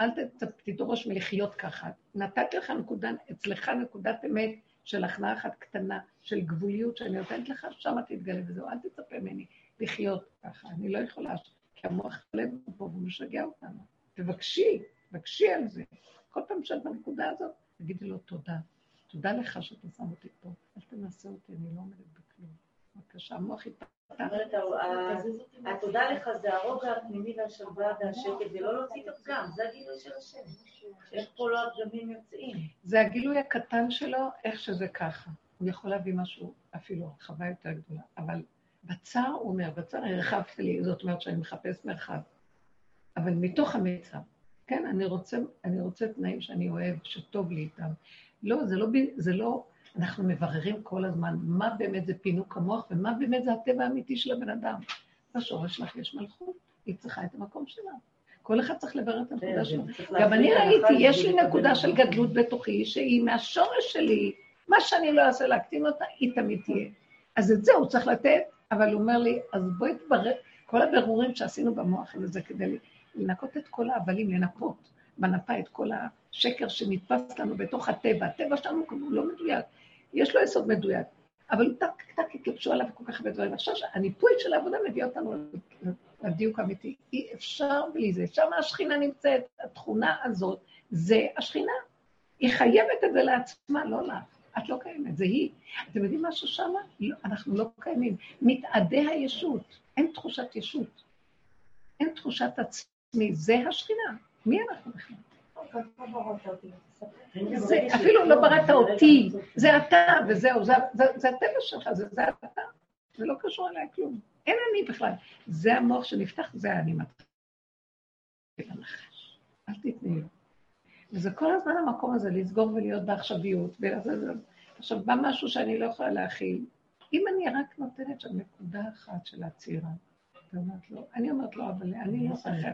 אל תדרוש מלחיות ככה. נתתי לך נקודה, אצלך נקודת אמת של הכנעה אחת קטנה, של גבוליות שאני נותנת לך, שמה תתגלה וזהו, אל תצפה ממני לחיות ככה. אני לא יכולה, כי המוח חולב פה והוא משגע אותנו. תבקשי, תבקשי על זה. כל פעם שאת בנקודה הזאת, תגידי לו תודה. תודה לך שאתה שם אותי פה. אל תנסה אותי, אני לא עומדת בכלום. בבקשה, המוח יפתח. זאת אומרת, התודה לך זה הרוגע הפנימי והשלווה והשקט, ולא להוציא את הפגם, זה הגילוי של השם. איך פה לא הפגמים יוצאים. זה הגילוי הקטן שלו, איך שזה ככה. הוא יכול להביא משהו, אפילו הרחבה יותר גדולה. אבל בצר, הוא אומר, בצר הרחבת לי, זאת אומרת שאני מחפש מרחב. אבל מתוך המצר, כן, אני רוצה, אני רוצה תנאים שאני אוהב, שטוב לי איתם. לא, זה לא, זה לא, אנחנו מבררים כל הזמן מה באמת זה פינוק המוח ומה באמת זה הטבע האמיתי של הבן אדם. בשורש שלך יש מלכות, היא צריכה את המקום שלה. כל אחד צריך לברר את הנקודה שלו. גם אני ראיתי, יש לי נקודה של גדלות בתוכי, שהיא מהשורש שלי, מה שאני לא אעשה להקטין אותה, היא תמיד תהיה. אז את זה הוא צריך לתת, אבל הוא אומר לי, אז בואי תברר, כל הבירורים שעשינו במוח הזה כדי לנקות את כל ההבלים, לנפות בנפה את כל השקר שנתפס לנו בתוך הטבע. הטבע שלנו הוא לא מדויק, יש לו יסוד מדויק, אבל טק טק התלבשו עליו כל כך הרבה דברים. עכשיו, הניפוי של העבודה מביא אותנו הדיוק האמיתי. אי אפשר בלי זה. שם השכינה נמצאת, התכונה הזאת, זה השכינה. היא חייבת את זה לעצמה, לא לך. את לא קיימת, זה היא. אתם יודעים משהו שם? לא, אנחנו לא קיימים. מתאדה הישות, אין תחושת ישות. אין תחושת עצמי, זה השכינה. מי אנחנו בכלל? זה אפילו לא בראת אותי, זה אתה וזהו, זה, הטבע שלך, זה, זה אתה, זה לא קשור אליי כלום. אין אני בכלל. זה המוח שנפתח, זה האני מתחיל. אל תתני לו. וזה כל הזמן המקום הזה, לסגור ולהיות בעכשוויות. עכשיו, בא משהו שאני לא יכולה להכיל. אם אני רק נותנת שם נקודה אחת של לו, אני אומרת לו, אבל אני לא יכולה.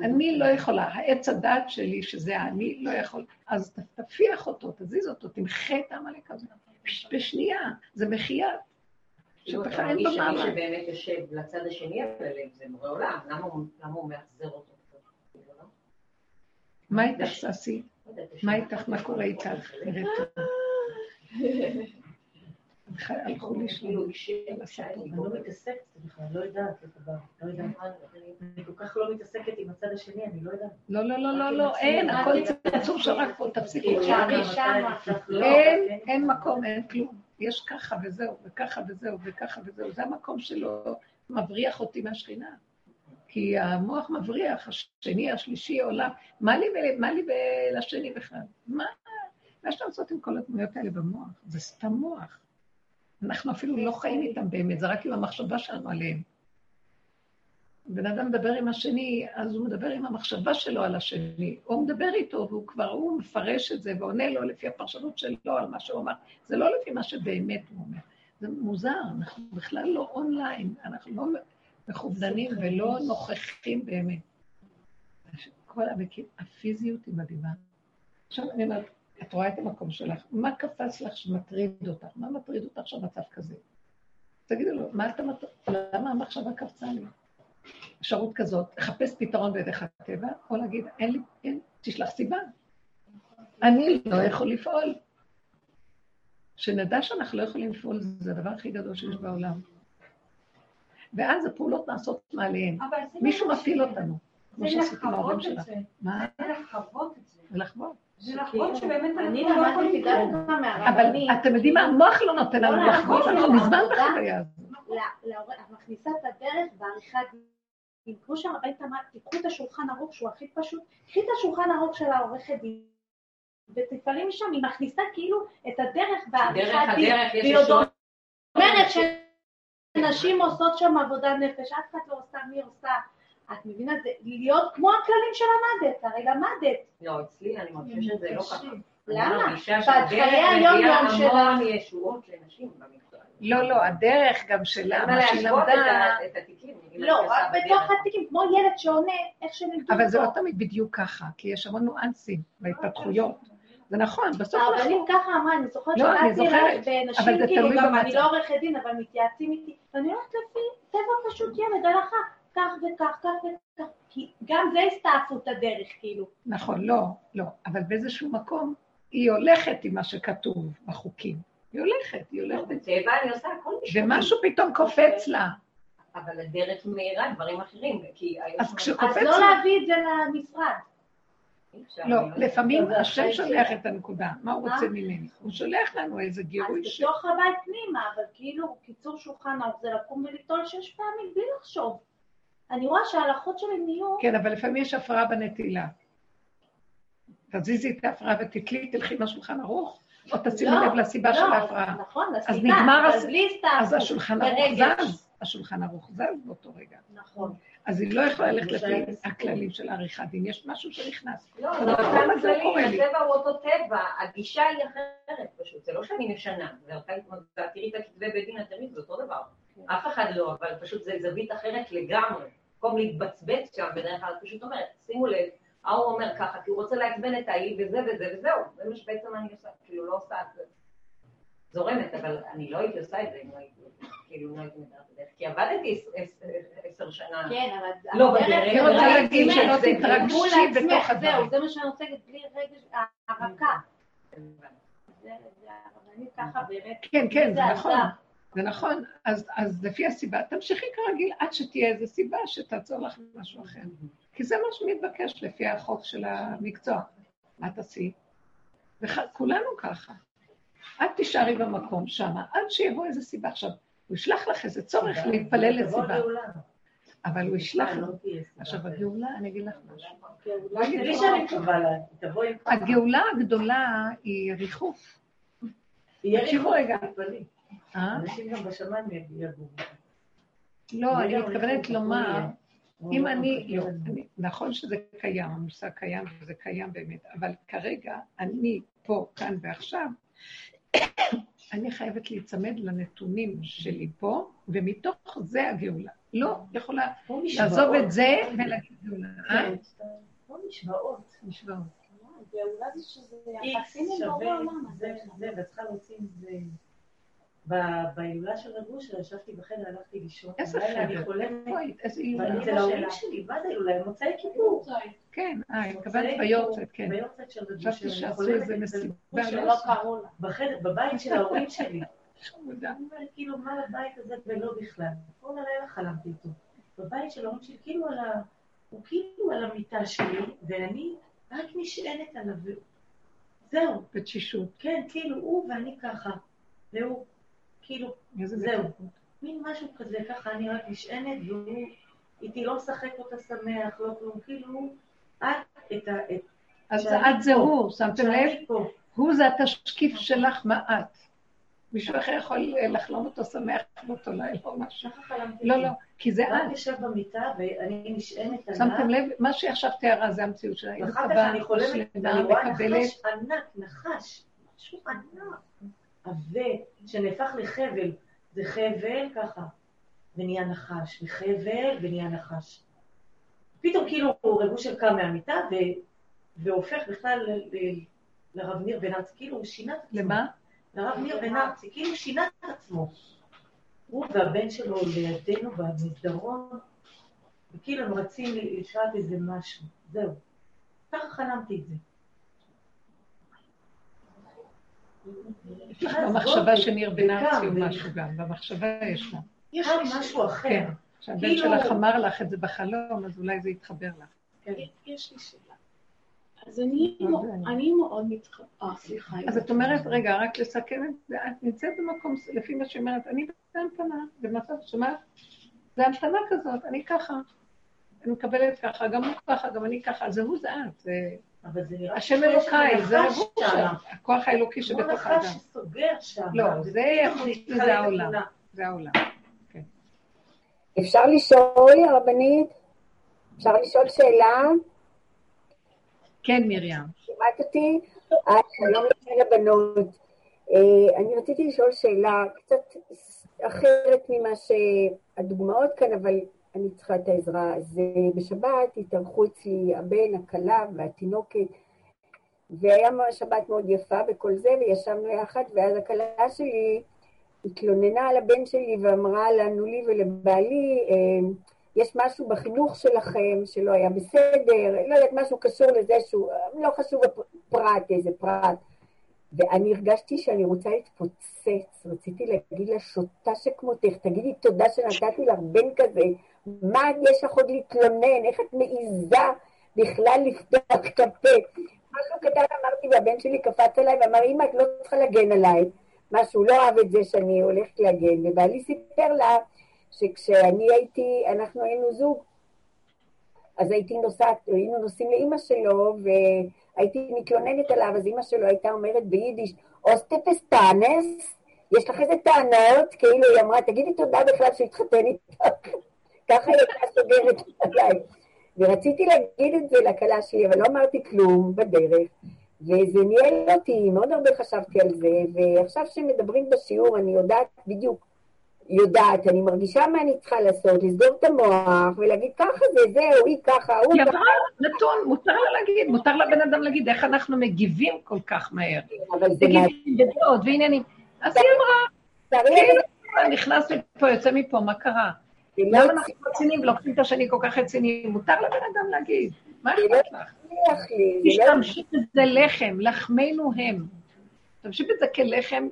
אני לא יכולה, העץ הדעת שלי, שזה אני, לא יכול. אז תפיח אותו, תזיז אותו, תמחה את העמלק הזה. בשנייה, זה מחייה. שבכלל אין לו מעמד. מי שבאמת יושב לצד השני אבל זה מורה עולם, למה הוא מאכזר אותו? מה איתך, ססי? מה איתך? מה קורה איתך? הלכו לי כאילו, אני לא מתעסקת בכלל, לא יודעת לא יודעת. אני כל כך לא מתעסקת עם הצד השני, אני לא יודעת. לא, לא, לא, לא, לא, אין, הכל צמצום שרק פה, תפסיקו. אין, אין מקום, אין כלום. יש ככה וזהו, וככה וזהו, וככה וזהו. זה המקום שלו מבריח אותי מהשכינה. כי המוח מבריח, השני, השלישי, עולם. מה לי ולשני בכלל? מה? מה יש לעשות עם כל הדמויות האלה במוח? זה סתם מוח. אנחנו אפילו לא חיים איתם באמת, זה רק עם המחשבה שלנו עליהם. בן אדם מדבר עם השני, אז הוא מדבר עם המחשבה שלו על השני, או מדבר איתו, והוא כבר, הוא מפרש את זה ועונה לו לפי הפרשנות שלו על מה שהוא אמר. זה לא לפי מה שבאמת הוא אומר. זה מוזר, אנחנו בכלל לא אונליין, אנחנו לא מכווננים ולא נוכחים באמת. כל הפיזיות היא מדהימה. עכשיו אני אומרת, את רואה את המקום שלך, מה קפץ לך שמטריד אותך? מה מטריד אותך שהמצב כזה? תגידו לו, מה אתה מטריד? למה המחשבה קפצה לי? אפשרות כזאת, לחפש פתרון בדרך הטבע, או להגיד, אין לי, אין, תשלח סיבה. אני לא יכול לפעול. שנדע שאנחנו לא יכולים לפעול, זה הדבר הכי גדול שיש בעולם. ואז הפעולות נעשות מעליהן. מישהו מפעיל אותנו, כמו שעשיתי עם ההורים שלך. מה? זה לחוות את זה. זה לחוות. זה לחוות שבאמת אני למדתי דווקא מהרבנים. אבל אתם יודעים מה? המוח לא נותן לנו לחוות, אנחנו מזמן בחוויה הזאת. את מכניסה את הדרך בעריכת דין. כמו שהרבנית אמרת, תיקחו את השולחן ערוך שהוא הכי פשוט, קחי את השולחן ערוך של העורכת דין. ותפעלי משם, היא מכניסה כאילו את הדרך בעריכת דין. והיא עוד אומרת שנשים עושות שם עבודה נפש, אף אחד לא עושה, מי עושה? את מבינה? זה להיות כמו הכללים של המדת, הרי למדת. לא, אצלי אני מרגישה שזה לא ככה. למה? בחיי היום-יום שלה. המון ישועות לנשים במקצוע. לא, לא, הדרך גם שלה, מה שהיא למדה... את התיקים. לא, רק בתוך התיקים, כמו ילד שעונה, איך אותו. אבל זה לא תמיד בדיוק ככה, כי יש המון ניואנסים בהתפתחויות. זה נכון, בסוף נכון. הרבנית ככה אמרה, אני זוכרת לא, שבאתי אליי ונשים כאילו, גם אני לא עורכת דין, אבל מתייעצים איתי, ואני אומרת לפי טבע פשוט ילד, הלכה, כך וכך, כך וכך, כי גם זה הסתעפות הדרך, כאילו. נכון, לא, לא, אבל באיזשהו מקום היא הולכת עם מה שכתוב בחוקים. היא הולכת, היא הולכת. בטבע אני עושה הכל בשביל. ומשהו פתאום קופץ לה. אבל הדרך מהירה דברים אחרים, כי... אז כשקופץ. אז לא להביא את זה למשרד. לא, לפעמים השם שולח את הנקודה, מה הוא רוצה ממני? הוא שולח לנו איזה גירוי ש... אז בתוך הבית פנימה, אבל כאילו, קיצור שולחן זה לקום וליטול שש פעמים בלי לחשוב. אני רואה שההלכות שלי נהיו... כן, אבל לפעמים יש הפרעה בנטילה. תזיזי את ההפרעה ותתלי, תלכי מהשולחן ערוך, או תשימי לא, לב לסיבה לא, של ההפרעה. נכון, אז נגמר... אז הסתעפות. אז השולחן ערוך זז, השולחן ערוך זז באותו רגע. נכון. אז היא לא יכולה ללכת לפי הכללים של עריכת דין, יש משהו שנכנס. לא, זה אותם כללים, הטבע הוא אותו טבע, הגישה היא אחרת פשוט, זה לא שאני משנה, תראי את הכתבי בית דין התמיד, זה אותו דבר. אף אחד לא, אבל פשוט זה זווית אחרת לגמרי. במקום להתבצבץ שם, בדרך כלל פשוט אומרת, שימו לב, ההוא אומר ככה, כי הוא רוצה לעצבן את ההיא וזה וזה וזהו, זה מה שבעצם אני עושה, כאילו לא עושה את זה. זורמת, אבל אני לא הייתי עושה את זה אם לא הייתי, כאילו לא הייתי מדברת בדרך, כי עבדתי עשר שנה. כן, אבל... לא, בדרך, אני רוצה להגיד שלא תתרגשי בתוך הדברים. זהו, זה מה שאני רוצה להגיד, בלי רגש, הרכה. כן, כן, זה נכון. זה נכון, אז, אז לפי הסיבה, תמשיכי כרגיל עד שתהיה איזו סיבה שתעצור לך משהו אחר. כי זה מה שמתבקש לפי החוק של המקצוע. מה תעשי? וכולנו ככה. את תישארי במקום שם, עד שיבוא איזו סיבה. עכשיו, הוא ישלח לך איזה צורך להתפלל לסיבה. אבל הוא ישלח לך. עכשיו, הגאולה, אני אגיד לך משהו. הגאולה הגדולה היא ריחוף. תקשיבו רגע. אה? אנשים גם בשמיים יגורו. לא, אני מתכוונת לומר, אם אני, לא, נכון שזה קיים, המושג קיים וזה קיים באמת, אבל כרגע אני פה, כאן ועכשיו, אני חייבת להיצמד לנתונים שלי פה, ומתוך זה הגאולה. לא יכולה לעזוב את זה ולהגיד גאולה. אה? כן, פה משוואות. משוואות. גאולה זה שזה יחסים עם בורא עולם. זה, ואת צריכה להוציא מזה... בהילולה של רב אושר, ישבתי בחדר, הלכתי לישון. איזה חדר? אני חולמת. איזה הילולה? אצל ההורים שלי, מה זה הילולה? מוצאי כיפור. כן, אה, היא מקבלת ביורצת, כן. ביורצת של רב אושר. חשבתי שעשו איזה מסיבה. שלא קראו לה. בחדר, בבית של ההורים שלי. אומרת, כאילו, מה לבית הזה ולא בכלל. כל הלילה חלמתי איתו. בבית של ההורים שלי, כאילו על ה... הוא כאילו על המיטה שלי, ואני רק נשענת עליו. זהו. בתשישות. כן, כאילו, הוא ואני ככה. והוא כאילו, זהו. מין משהו כזה, ככה אני רק נשענת, והוא איתי לא משחק אותה שמח, לא כלום, כאילו, את את ה... אז את זה הוא, שמתם לב? הוא זה התשקיף שלך, מה את? מישהו אחר יכול לחלום אותו שמח באותו לילה או משהו. לא, לא, כי זה את. רק יושב במיטה ואני נשענת עליו. שמתם לב? מה שהיא עכשיו תיארה זה המציאות שלה. ואחר כך אני חולמת, ואני רואה נחש ענק, נחש, משהו ענק. עבה, שנהפך לחבל. זה חבל ככה, ונהיה נחש, וחבל ונהיה נחש. פתאום כאילו רב אושר קם מהמיטה ו... והופך בכלל ל... לרב ניר בן ארצי, כאילו הוא שינה את עצמו. למה? לרב ניר בן ארצי, כאילו הוא שינה את עצמו. הוא והבן שלו לידינו במסדרון, וכאילו הם רצים לשאול איזה משהו. זהו. ככה חלמתי את זה. יש לך במחשבה שניר בן ארצי או משהו גם, במחשבה יש לה. יש לי משהו אחר. כן, כשהבן כאילו- שלך אמר לך את זה בחלום, אז אולי זה יתחבר לך. כן. יש לי שאלה. אז אני מאוד מתחברת, אה, סליחה. אז את אומרת, רגע, רק לסכם את זה, את נמצאת במקום, לפי מה שאומרת, אני בהמתנה, במצב שמה, זה המתנה כזאת, אני ככה. אני מקבלת ככה, גם הוא ככה, גם אני ככה, זה הוא זה את, זה... השם אלוקיי, זה שם, הכוח האלוקי שבתוך האדם. הוא נחש שסוגר שם. לא, זה זה העולם. זה העולם. כן. אפשר לשאול, הרבנית? אפשר לשאול שאלה? כן, מרים. שמעת אותי? שלום לכם לבנות. אה, אני רציתי לשאול שאלה קצת אחרת ממה שהדוגמאות כאן, אבל אני צריכה את העזרה. אז אה, בשבת התארחו אצלי הבן, הכלה והתינוקת, והיה שבת מאוד יפה וכל זה, וישבנו יחד, ואז הכלה שלי התלוננה על הבן שלי ואמרה לנו, לי ולבעלי, אה, יש משהו בחינוך שלכם שלא היה בסדר, לא יודעת, משהו קשור לזה שהוא, לא חשוב הפרט, איזה פרט. ואני הרגשתי שאני רוצה להתפוצץ, רציתי להגיד לה, שוטה שכמותך, תגידי תודה שנתתי לך בן כזה, מה יש לך עוד להתלונן, איך את מעיזה בכלל לפתוח את הפה. משהו קטן אמרתי, והבן שלי קפץ עליי ואמר, אמא, את לא צריכה להגן עליי. משהו, לא אהב את זה שאני הולכת להגן. ובעלי סיפר לה שכשאני הייתי, אנחנו היינו זוג, אז הייתי נוסעת, היינו נוסעים לאימא שלו, והייתי מתלוננת עליו, אז אימא שלו הייתה אומרת ביידיש, אוסטפס טאנס, יש לך איזה טענות? כאילו היא אמרה, תגידי תודה בכלל שהתחתן איתך. ככה היא הייתה סוגרת עליי. ורציתי להגיד את זה לכלה שלי, אבל לא אמרתי כלום בדרך, וזה ניהל אותי, מאוד הרבה חשבתי על זה, ועכשיו שמדברים בשיעור אני יודעת בדיוק יודעת, אני מרגישה מה אני צריכה לעשות, לסגור את המוח ולהגיד ככה זה, זהו, היא ככה, הוא ככה. היא נתון, מותר לה להגיד, מותר לבן אדם להגיד איך אנחנו מגיבים כל כך מהר. אבל זה מגיבים בדעות ועניינים. אז היא אמרה, כאילו, נכנס מפה, יוצא מפה, מה קרה? למה אנחנו רציניים ולוקחים את השני כל כך רציני? מותר לבן אדם להגיד, מה אכפת לך? תשתמשי בזה לחם, לחמנו הם. תשתמשי בזה כלחם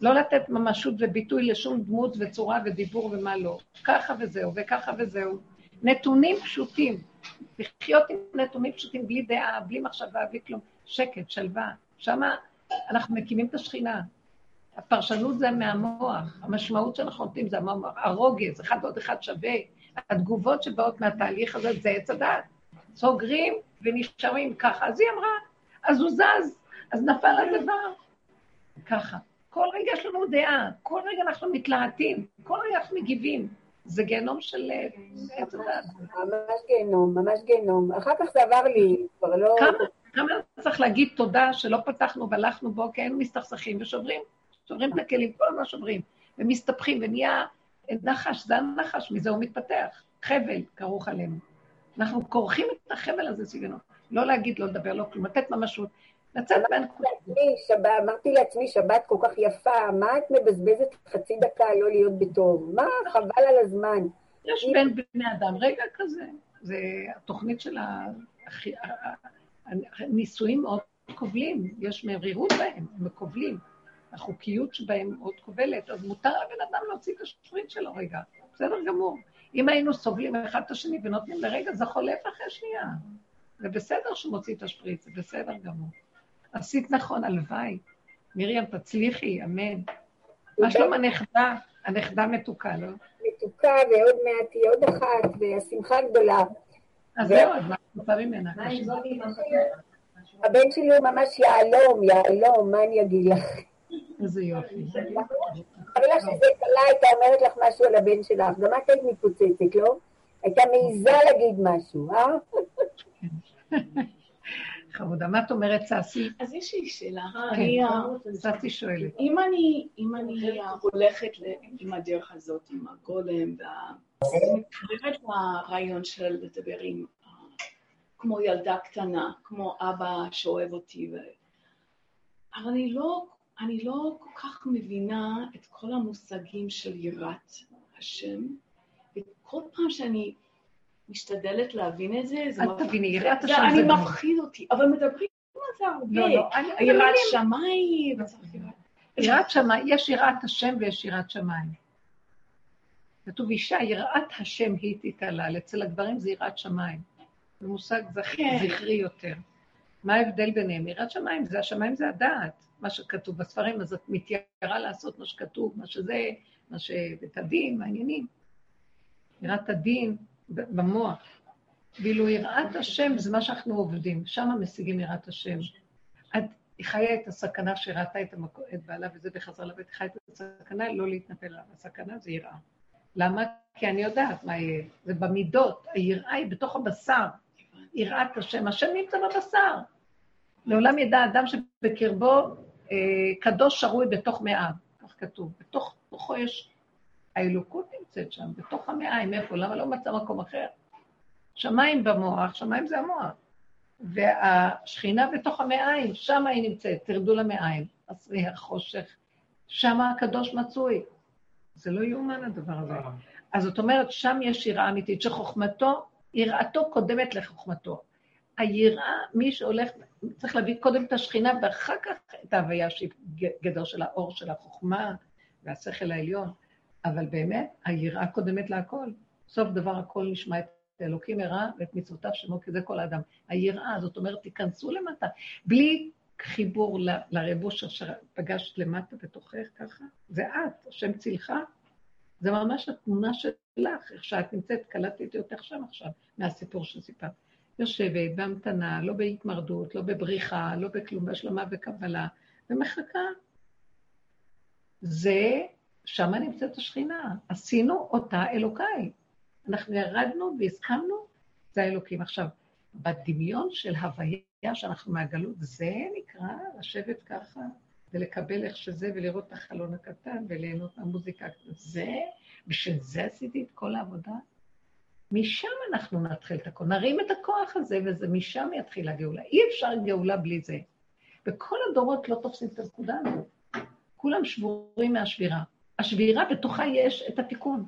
לא לתת ממשות וביטוי לשום דמות וצורה ודיבור ומה לא. ככה וזהו, וככה וזהו. נתונים פשוטים. לחיות עם נתונים פשוטים, בלי דעה, בלי מחשבה, בלי כלום. שקט, שלווה. שמה אנחנו מקימים את השכינה. הפרשנות זה מהמוח, המשמעות שאנחנו נותנים זה המוח, הרוגז, אחד ועוד אחד שווה. התגובות שבאות מהתהליך הזה זה עץ הדעת. סוגרים ונשארים ככה. אז היא אמרה, אז הוא זז, אז נפל הדבר. ככה. כל רגע יש לנו דעה, כל רגע אנחנו מתלהטים, כל רגע אנחנו מגיבים. זה גיהנום של עץ הדעת. ממש גיהנום, ממש גיהנום. אחר כך זה עבר לי, כבר לא... כמה צריך להגיד תודה שלא פתחנו והלכנו בו, כי היינו מסתכסכים ושוברים, שוברים את הכלים, כל הזמן שוברים, ומסתבכים, ונהיה נחש, זה הנחש, מזה הוא מתפתח. חבל כרוך עלינו. אנחנו כורכים את החבל הזה סביבנו. לא להגיד, לא לדבר, לא כלום, לתת ממשות. לצאת מהנקודה. אמרתי לעצמי, שבת כל כך יפה, מה את מבזבזת חצי דקה לא להיות בטוב? מה, חבל על הזמן. יש בין בני אדם רגע כזה. זה התוכנית של הנישואים מאוד כובלים, יש מרירות בהם, הם כובלים. החוקיות שבהם מאוד כובלת, אז מותר לבן אדם להוציא את השפריט שלו רגע, בסדר גמור. אם היינו סובלים אחד את השני ונותנים לרגע, זה חולף אחרי שנייה. זה בסדר שהוא מוציא את השפריץ, זה בסדר גמור. עשית נכון, הלוואי. מרים, תצליחי, אמן. מה שלום הנכדה? הנכדה מתוקה, לא? מתוקה, ועוד מעט תהיה עוד אחת, והשמחה גדולה. אז זהו, אז מה את רוצה ממנה? הבן שלי הוא ממש יהלום, יהלום, מה אני אגיד לך? איזה יופי. אבל לך שזה קלה הייתה אומרת לך משהו על הבן שלך, גם את היית מתפוצצת, לא? הייתה מעיזה להגיד משהו, אה? חמודה, מה את אומרת, ססי? אז יש לי שאלה. כן, ססי שואלת. אם אני הולכת עם הדרך הזאת, עם הגולם, באמת הרעיון של לדבר עם, כמו ילדה קטנה, כמו אבא שאוהב אותי, אבל אני לא, אני לא כל כך מבינה את כל המושגים של יראת השם, וכל פעם שאני משתדלת להבין את זה, זה... אל תביני, יראת השם זה... אני מפחיד אותי, אבל מדברים על זה הרבה. לא, לא, יראת שמיים, יראת שמיים, יש יראת השם ויש יראת שמיים. כתוב אישה, יראת השם היא תתעלל, אצל הגברים זה יראת שמיים. זה מושג כן. זכרי יותר. מה ההבדל ביניהם? יראת שמיים, זה השמיים זה הדעת, מה שכתוב בספרים, אז את מתיירה לעשות מה שכתוב, מה שזה, מה ש... את הדין, העניינים. יראת הדין, במוח. ואילו יראת השם זה מה שאנחנו עובדים, שם משיגים יראת השם. את, חיה את הסכנה שראתה את, המקו, את בעלה וזה וחזרה לבית, חיה את הסכנה לא להתנפל עליו. הסכנה זה יראה. למה? כי אני יודעת מה יהיה. זה במידות, היראה היא בתוך הבשר. יראת השם, השם נמצא בבשר. לעולם ידע אדם שבקרבו אה, קדוש שרוי בתוך מאה, כך כתוב. בתוך תוכו יש האלוקות נמצאת שם, בתוך המעיים, איפה? למה לא מצא מקום אחר? שמיים במוח, שמיים זה המוח. והשכינה בתוך המעיים, שם היא נמצאת, תרדו למעיים, הסריח, חושך, שם הקדוש מצוי. זה לא יאומן הדבר הזה. אז זאת אומרת, שם יש יראה אמיתית, שחוכמתו, יראתו קודמת לחוכמתו. היראה, מי שהולך, צריך להביא קודם את השכינה ואחר כך את ההוויה שהיא גדר של האור של החוכמה והשכל העליון. אבל באמת, היראה קודמת להכל. סוף דבר הכל נשמע את אלוקים הרע ואת מצוותיו שמו כזה כל האדם. היראה, זאת אומרת, תיכנסו למטה. בלי חיבור לרבוש אשר פגשת למטה בתוכך ככה, זה את, השם צילך, זה ממש התמונה שלך, איך שאת נמצאת, קלטתי אותך שם עכשיו, מהסיפור שסיפרת. יושבת בהמתנה, לא בהתמרדות, לא בבריחה, לא בכלום, בהשלמה וקבלה, ומחכה. זה שם נמצאת השכינה. עשינו אותה אלוקיי. אנחנו ירדנו והסכמנו, זה האלוקים. עכשיו, בדמיון של הוויה שאנחנו מהגלות, זה נקרא לשבת ככה ולקבל איך שזה ולראות את החלון הקטן וליהנות מהמוזיקה. זה, בשביל זה עשיתי את כל העבודה? משם אנחנו נתחיל את הכול. נרים את הכוח הזה, וזה משם יתחיל הגאולה. אי אפשר גאולה בלי זה. וכל הדורות לא תופסים את הנקודה הזאת. כולם שבורים מהשבירה. השבירה, בתוכה יש את התיקון.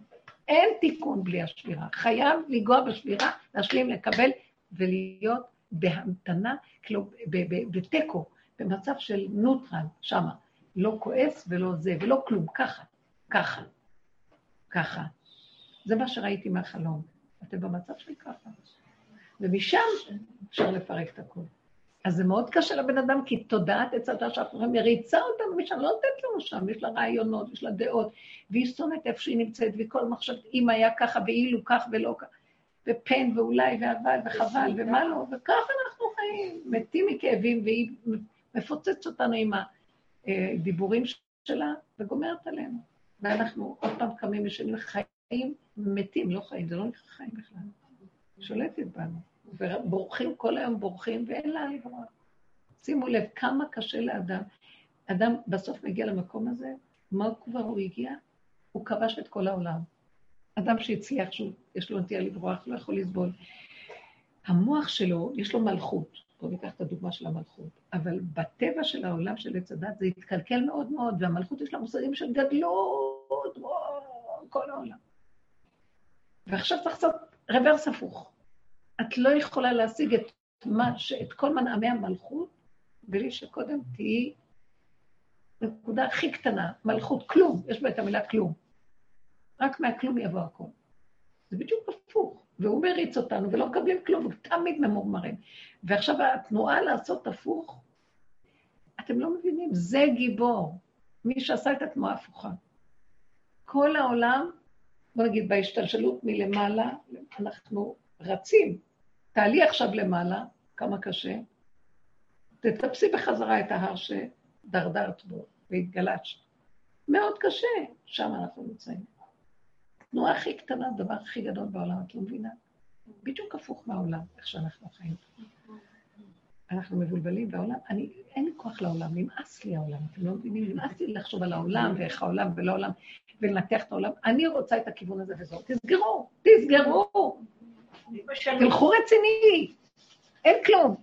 אין תיקון בלי השבירה. חייב לנגוע בשבירה, להשלים, לקבל ולהיות בהמתנה, כאילו, בתיקו, במצב של נוטרל, שמה. לא כועס ולא זה, ולא כלום, ככה, ככה, ככה. זה מה שראיתי מהחלום. אתם במצב של ככה. ומשם אפשר לפרק את הכול. אז זה מאוד קשה לבן אדם, כי תודעת עץ הדת שאנחנו מריצה אותנו משם, לא נותנת לנו שם, יש לה רעיונות, יש לה דעות, והיא שונאת איפה שהיא נמצאת, וכל מחשב, אם היה ככה, ואילו כך ולא כך, ופן ואולי ואבל וחבל ומה לא, וככה אנחנו חיים, מתים מכאבים, והיא מפוצצת אותנו עם הדיבורים שלה וגומרת עלינו. ואנחנו עוד פעם קמים ושנים חיים, מתים, לא חיים, זה לא נקרא חיים בכלל. שולטת בנו. ובורחים, כל היום בורחים, ואין לה לברוח. שימו לב כמה קשה לאדם. אדם בסוף מגיע למקום הזה, מה כבר הוא הגיע? הוא כבש את כל העולם. אדם שהצליח, שיש לו נטייה לברוח, לא יכול לסבול. המוח שלו, יש לו מלכות. בואו ניקח את הדוגמה של המלכות. אבל בטבע של העולם של עץ הדת זה התקלקל מאוד מאוד, והמלכות יש לה מושגים של גדלות, כל העולם. ועכשיו צריך לעשות רוורס הפוך. את לא יכולה להשיג את, מה, את כל מנעמי המלכות בלי שקודם תהיי נקודה הכי קטנה, מלכות, כלום, יש בה את המילה כלום. רק מהכלום יבוא הכול. זה בדיוק הפוך. והוא מריץ אותנו ולא מקבלים כלום, תמיד ממורמרים. ועכשיו התנועה לעשות הפוך, אתם לא מבינים, זה גיבור. מי שעשה את התנועה ההפוכה. כל העולם, בוא נגיד, בהשתלשלות מלמעלה, אנחנו רצים. תעלי עכשיו למעלה, כמה קשה, תטפסי בחזרה את ההר שדרדרת בו והתגלשת. מאוד קשה, שם אנחנו נמצאים. תנועה הכי קטנה, הדבר הכי גדול בעולם, את לא מבינה? בדיוק הפוך מהעולם, איך שאנחנו חיים. אנחנו מבולבלים בעולם, אני, אין לי כוח לעולם, נמאס לי העולם, אתם לא מבינים? נמאס לי לחשוב על העולם ואיך העולם ולא העולם, ולנתח את העולם. אני רוצה את הכיוון הזה וזהו. תסגרו, תסגרו. תלכו רציני, אין כלום.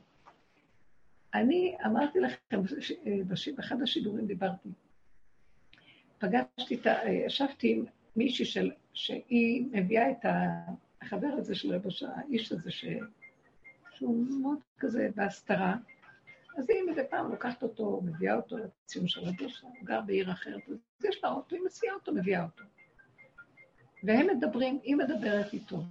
אני אמרתי לכם, באחד השידורים דיברתי, פגשתי את ה... ישבתי עם מישהי של, שהיא מביאה את החבר הזה של רבו האיש הזה ש... שהוא מאוד כזה בהסתרה, אז היא מדי פעם לוקחת אותו, מביאה אותו לציון של רבו הוא גר בעיר אחרת, אז יש לה אוטו, היא מסיעה אותו, מביאה אותו. והם מדברים, היא מדברת איתו.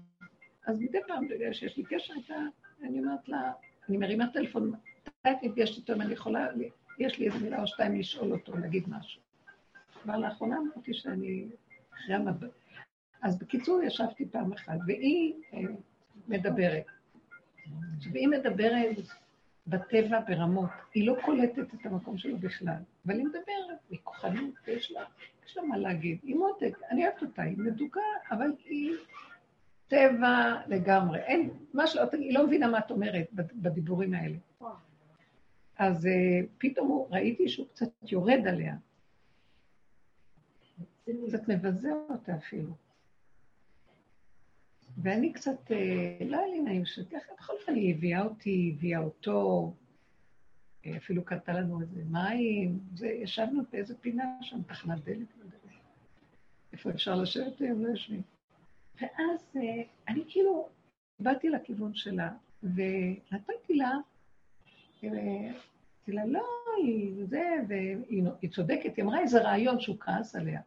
אז מדי פעם, בגלל שיש לי קשר איתה, אני אומרת לה, אני מרימה טלפון, מתי את נפגשת איתו, אם אני יכולה, יש לי איזה מילה או שתיים לשאול אותו, להגיד משהו. אבל לאחרונה אמרתי שאני אחרי המבט. אז בקיצור, ישבתי פעם אחת, והיא אה, מדברת. והיא מדברת בטבע ברמות, היא לא קולטת את המקום שלו בכלל, אבל היא מדברת, היא כוחנית, יש לה, יש לה מה להגיד. היא מותק, אני אוהבת אותה, היא מדוכא, אבל היא טבע לגמרי. אין, מה שלא, היא לא מבינה מה את אומרת בדיבורים האלה. אז uh, פתאום ראיתי שהוא קצת יורד עליה. קצת מבזה אותה אפילו. ואני קצת, uh, לא היה לי נעים שככה, בכל אופן היא הביאה אותי, הביאה אותו, אה, אפילו קרתה לנו איזה מים, זה, ישבנו באיזה פינה שם, תחנת דלק, לא איפה אפשר לשבת היום? לא יושבים. ואז אה, אני כאילו באתי לכיוון שלה, ונתתי לה, אה, אמרתי לה, לא, היא זה, והיא צודקת, היא אמרה איזה רעיון שהוא כעס עליה.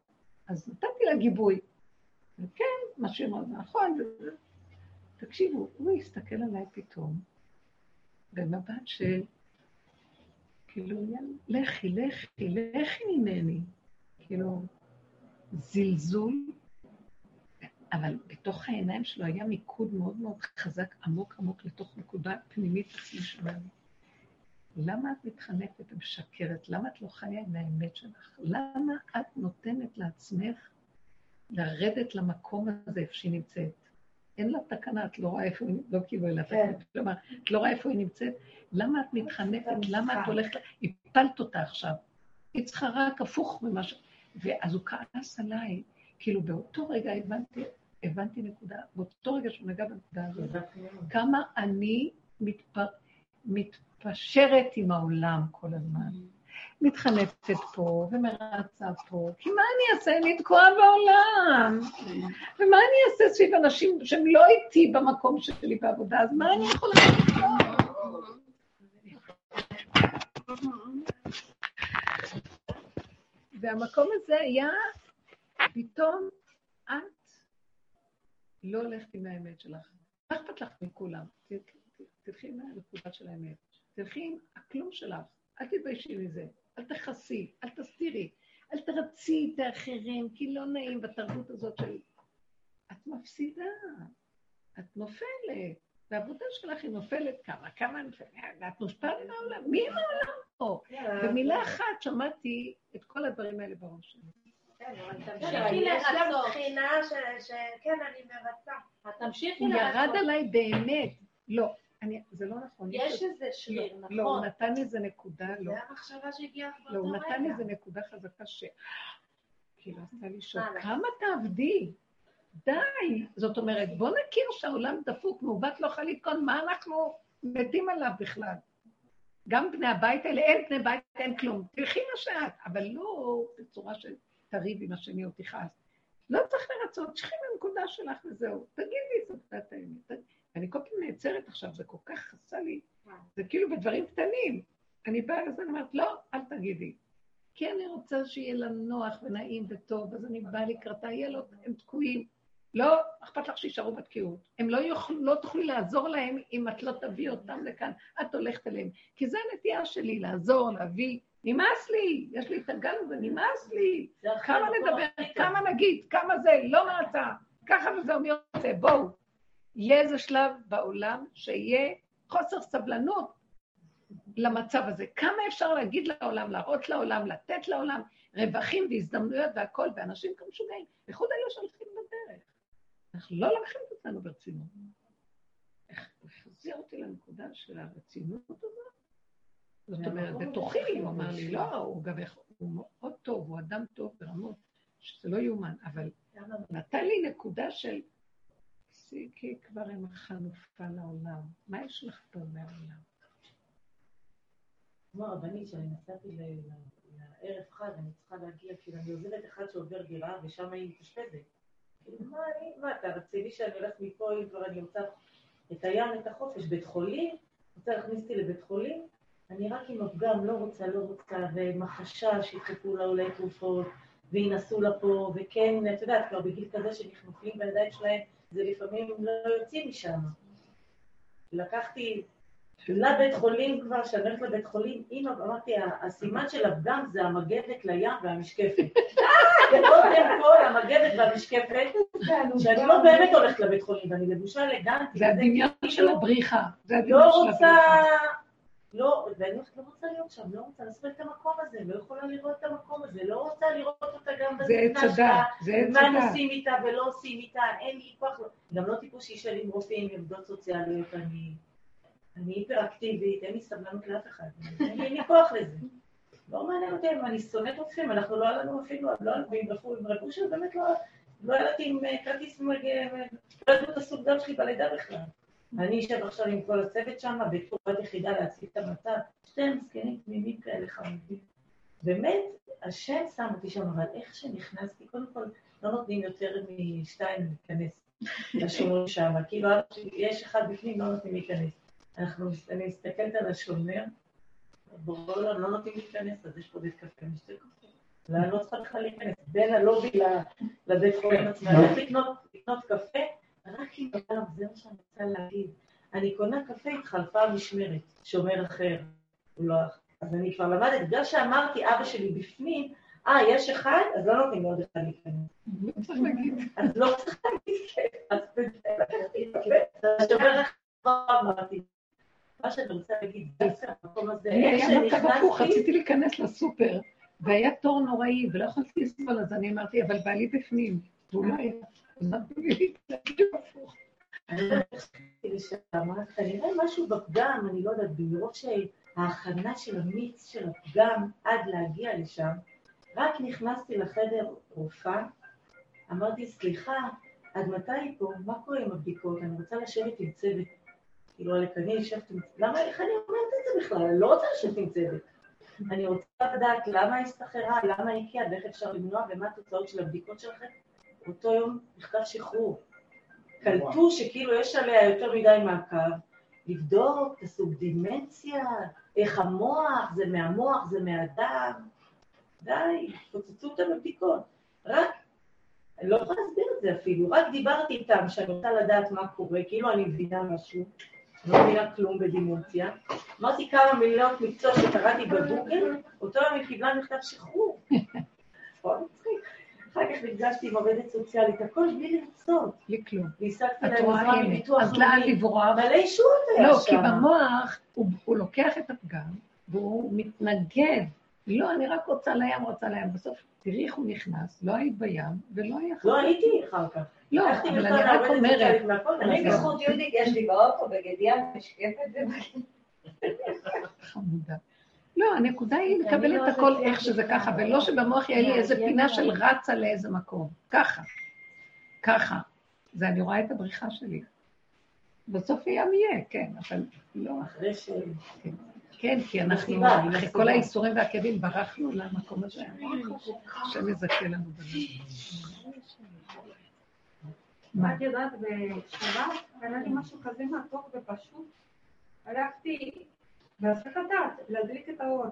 אז נתתי לה גיבוי. וכן, מה שאמרת נכון. תקשיבו, הוא הסתכל עליי פתאום, במבט של, כאילו, לכי, לכי, לכי ממני. כאילו, זלזול אבל בתוך העיניים שלו היה מיקוד מאוד מאוד חזק, עמוק עמוק לתוך נקודה פנימית עצמי שלנו. למה את מתחנפת ומשקרת? למה את לא חיה עם האמת שלך? למה את נותנת לעצמך לרדת למקום הזה איפה שהיא נמצאת? אין לה תקנה, את לא רואה איפה היא, לא כאילו אין לה תקנה, כלומר, את לא רואה איפה היא נמצאת? למה את מתחנפת? למה את הולכת, הפלת אותה עכשיו. היא צריכה רק הפוך ממה ש... ואז הוא כעס עליי, כאילו באותו רגע הבנתי, הבנתי נקודה, באותו רגע שהוא נגע בנקודה הזאת, כמה אני מתפ... מתפשרת עם העולם כל הזמן. מתחנפת פה ומרצה פה, כי מה אני אעשה? אני תקועה בעולם. ומה אני אעשה סביב אנשים שהם לא איתי במקום שלי בעבודה, אז מה אני יכולה לעשות? והמקום הזה היה, פתאום את לא הולכת עם האמת שלך. מה אכפת לך מכולם? תלכי עם הנקודה של האמת. תלכי עם הכלום שלך. אל תתביישי מזה. אל תכסי, אל תסתירי. אל תרצי את האחרים, כי לא נעים בתרבות הזאת של... את מפסידה, את נופלת. והעבודה שלך היא נופלת כמה, כמה, ואת מושפעת מהעולם. מי עם העולם פה? במילה אחת שמעתי את כל הדברים האלה בראש שלי. תמשיכי לרצות. בחינה שכן, אני מרצה. תמשיכי לרצות. ירד עליי באמת. לא, אני, זה לא נכון. יש איזה שריר, נכון. לא, הוא נתן איזה נקודה, לא. זה המחשבה שהגיעה כבר לא, הוא נתן איזה נקודה חזקה ש... כאילו, עשתה לי שוק. כמה תעבדי? די. זאת אומרת, בוא נכיר שהעולם דפוק, מעוות לא יכול לתקון, מה אנחנו מתים עליו בכלל? גם בני הבית האלה, אין בני בית, אין כלום. תלכי מה שאת, אבל לא בצורה של תריב עם השני או תכעס. לא צריך לרצות, תשכי מהנקודה שלך וזהו. תגידי, זאת את האמת. אני כל פעם נעצרת עכשיו, זה כל כך עשה לי, זה כאילו בדברים קטנים. אני באה לזה, אני אומרת, לא, אל תגידי. כי אני רוצה שיהיה לה נוח ונעים וטוב, אז אני באה לקראתה, יהיה לו, הם תקועים. לא אכפת לך שישארו בתקיעות. הם לא, יוכל, לא תוכלי לעזור להם אם את לא תביאי אותם לכאן, את הולכת אליהם. כי זו הנטייה שלי, לעזור, להביא. נמאס לי, יש לי את הגל הזה, נמאס לי. כמה נדבר, כמה נגיד, כמה זה, לא מעצה. ככה וזה אומר יוצא, בואו. יהיה איזה שלב בעולם שיהיה חוסר סבלנות למצב הזה. כמה אפשר להגיד לעולם, להראות לעולם, לתת לעולם רווחים והזדמנויות והכול, ואנשים כמו משוגעים, בייחוד אלה שהולכים בדרך. אנחנו לא לוקחים את עצמנו ברצינות. איך הוא החזיר אותי לנקודה של הרצינות הזאת? זאת אומרת, בתוכי, הוא אמר לי, לא, הוא גם הוא מאוד טוב, הוא אדם טוב ברמות שזה לא יאומן, אבל נתן לי נקודה של תפסיקי כבר עם החנופה לעולם. מה יש לך פה מהעולם? כמו הרבנית, שאני נסעתי לערב חג, אני צריכה להגיע, כאילו אני עוזבת אחד שעובר דירה, ושם היא מתאשפזת. כאילו, מה אני, מה אתה רציני שאני הולכת מפה, אם כבר אני רוצה את הים, את החופש, בית חולים, רוצה להכניס אותי לבית חולים, אני רק עם הפגם, לא רוצה, לא רוצה, ועם החשש שידחפו לה עולי תרופות, וינסו לה פה, וכן, את יודעת, כבר בגיל כזה שנכנופים בידיים שלהם, זה לפעמים לא יוצאים משם. לקחתי לבית חולים כבר, כשאני הולכת לבית חולים, אמא, אמרתי, הסימן של הפגם זה המגבת לים והמשקפת. קודם כל, המגבת והמשקפת, שאני לא באמת הולכת לבית חולים, ואני לבושה אלגנטית. זה הדמיון של הבריחה. לא רוצה... לא, ואני לא רוצה להיות שם, לא רוצה לעשות את המקום הזה, לא יכולה לראות את המקום הזה, לא רוצה לראות אותה גם בזקנה שלה, מה עושים איתה ולא עושים איתה, אין לי כוח, גם לא טיפוס שישאל עם רופאים, עמדות סוציאליות, אני, אני היפראקטיבית, אין לי סבלנות לאף אחד, אין לי כוח לזה. לא מעניין אותי, אני שונאת רופאים, אנחנו לא היה לנו אפילו, לא היה לנו עם רבושר, באמת לא, לא ילדתי עם אה, כרטיס, לא ידעו את הסוג דם שלי בלידה בכלל. אני אשב עכשיו עם כל הצוות שם, בתור בת יחידה להציג את המצב, שתי זקנים תמימים כאלה חמודים. באמת, השם שם אותי שם, אבל איך שנכנסתי, קודם כל, לא נותנים יותר משתיים להיכנס לשומר שם, כאילו, יש אחד בפנים, לא נותנים להיכנס. אנחנו, אני מסתכלת על השומר, ברור לא נותנים להיכנס, אז יש פה בית קפה, משתי קפה. ואני לא צריכה בכלל להיכנס, בין הלובי לבית חולים עצמם, לקנות קפה, רק אם אדם, זה מה שאני רוצה להגיד. אני קונה קפה, התחלפה המשמרת, שומר אחר. לא... אז אני כבר למדת, בגלל שאמרתי, אבא שלי בפנים, אה, יש אחד, אז לא נותנים לעוד אחד להיכנס. אז לא צריך להגיד כן, אז השומר אחר אמרתי. מה שאני רוצה להגיד, דווקא המקום הזה, איך שנכנסתי... רציתי להיכנס לסופר, והיה תור נוראי, ולא יכולתי לסבול, אז אני אמרתי, אבל בעלי בפנים, והוא לא היה... כנראה משהו בפגם, אני לא יודעת, במרוב שההכנה של המיץ של הפגם עד להגיע לשם, רק נכנסתי לחדר רופאה, אמרתי, סליחה, עד מתי פה? מה קורה עם הבדיקות? אני רוצה לשבת עם צוות. כאילו, אני יושבת עם צוות. למה, איך אני אומרת את זה בכלל? אני לא רוצה לשבת עם צוות. אני רוצה לדעת למה הסתחררה, למה היא הגיעה, ואיך אפשר למנוע, ומה התוצאות של הבדיקות שלכם. אותו יום נכתב שחרור. קלטו שכאילו יש עליה יותר מדי מעקב, לבדוק את הסוג דימנציה, איך המוח, זה מהמוח, זה מהדם. די, פוצצו אותם בבדיקות. רק, אני לא יכולה להסביר את זה אפילו, רק דיברתי איתם שאני רוצה לדעת מה קורה, כאילו אני מבינה משהו, לא מבינה כלום בדימוציה. אמרתי כמה מילות מקצוע שקראתי בגוגל, אותו יום היא קיבלה מכתב שחרור. אחר כך נפגשתי עם עובדת סוציאלית, הכל בלי לרצות. בלי כלום. והשגתי להם עזרה. מביטוח אז לאן. לברוח? מלא ישועות היה לא, שם. כי במוח הוא, הוא לוקח את הפגם והוא מתנגד. לא, אני רק רוצה לים, רוצה לים. בסוף, תראי איך הוא נכנס, לא היית בים ולא היה לא הייתי אחר כך. לא, אבל אני רק אומרת, אני. בזכות יהודית, יש לי באוטו בגדיה משקפת חמודה. לא, הנקודה היא לקבל לא את הכל איך שזה זה ככה. ולא שבמוח יהיה לי איזה פינה. של רצה לאיזה מקום. ככה. ככה. זה אני רואה את הבריחה שלי. בסוף ים יהיה, כן, אבל לא. אחרי ש... כן, כי אנחנו, אחרי. כל האיסורים והכאבים, ברחנו למקום הזה. השם יזכה לנו בזה. מה? את יודעת, בשבת היה לי משהו כזה מתוק ופשוט. הלכתי בהסחת הדעת להדליק את האור,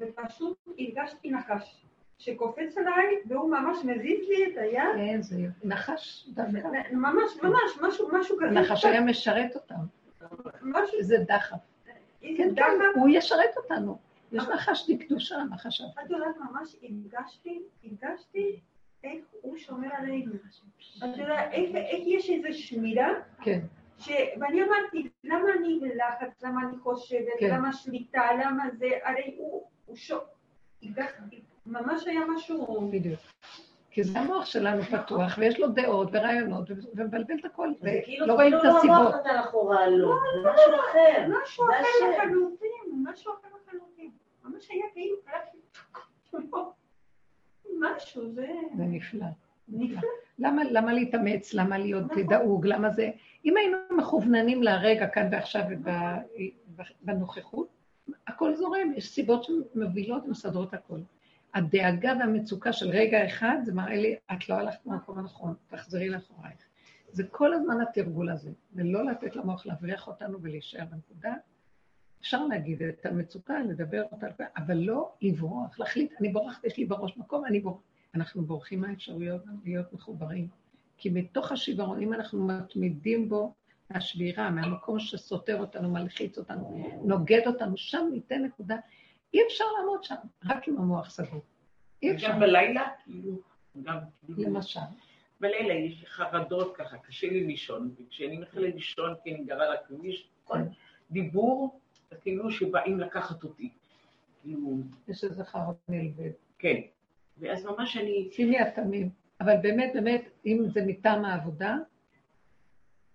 ופשוט הרגשתי נחש שקופץ עליי, והוא ממש מזיז לי את היד, איזה יופי. נחש דווקא. ממש, ממש, משהו, משהו כזה. הנחש היה משרת אותם. משהו, זה דחף. כן, כן. הוא ישרת אותנו. יש נחש דקדושה, נחש אף. את יודעת, ממש הרגשתי, הרגשתי איך הוא שומר עלינו. את יודעת, איך איך יש איזו שמירה, כן. ש... ואני אמרתי, למה אני בלחץ, למה אני חושבת, כן. למה שליטה, למה זה, הרי הוא, הוא שו... הרגשתי, ממש היה משהו... בדיוק. כי זה המוח שלנו פתוח, ויש לו דעות ורעיונות, ומבלבל את הכל, זה ולא רואים את כאילו לא הסיבות. אמרת לאחורה לא, זה משהו אחר. משהו זה אחר. לחלוטין, משהו אחר לחלוטין. ממש היה כאילו, משהו, זה זה נפלא. נפלא. למה, למה להתאמץ? למה להיות דאוג? למה זה... אם היינו מכווננים לרגע כאן ועכשיו וב- בנוכחות, הכל זורם, יש סיבות שמובילות ומסדרות הכל. הדאגה והמצוקה של רגע אחד, זה מראה לי, את לא הלכת במקום הנכון, תחזרי לאחורייך. זה כל הזמן התרגול הזה, ולא לתת למוח להבריח אותנו ולהישאר בנקודה. אפשר להגיד את המצוקה, לדבר אותה, אבל לא לברוח, להחליט, אני בורחת, יש לי בראש מקום, אני בורחת. אנחנו בורחים מהאפשרויות להיות מחוברים. כי מתוך השיוורון, אם אנחנו מתמידים בו, מהשבירה, מהמקום שסותר אותנו, מלחיץ אותנו, נוגד אותנו, שם ניתן נקודה. אי אפשר לעמוד שם, רק עם המוח סגור. אי אפשר. גם בלילה, כאילו, גם כאילו, למשל. בלילה יש לי חרדות ככה, קשה לי לישון, וכשאני מתחילה לישון כי אני גרה על הכביש, כל דיבור, זה כאילו שבאים לקחת אותי. כאילו, יש איזה חרב נלווה. כן. ואז ממש אני, שימי התמים. אבל באמת, באמת, אם זה מטעם העבודה,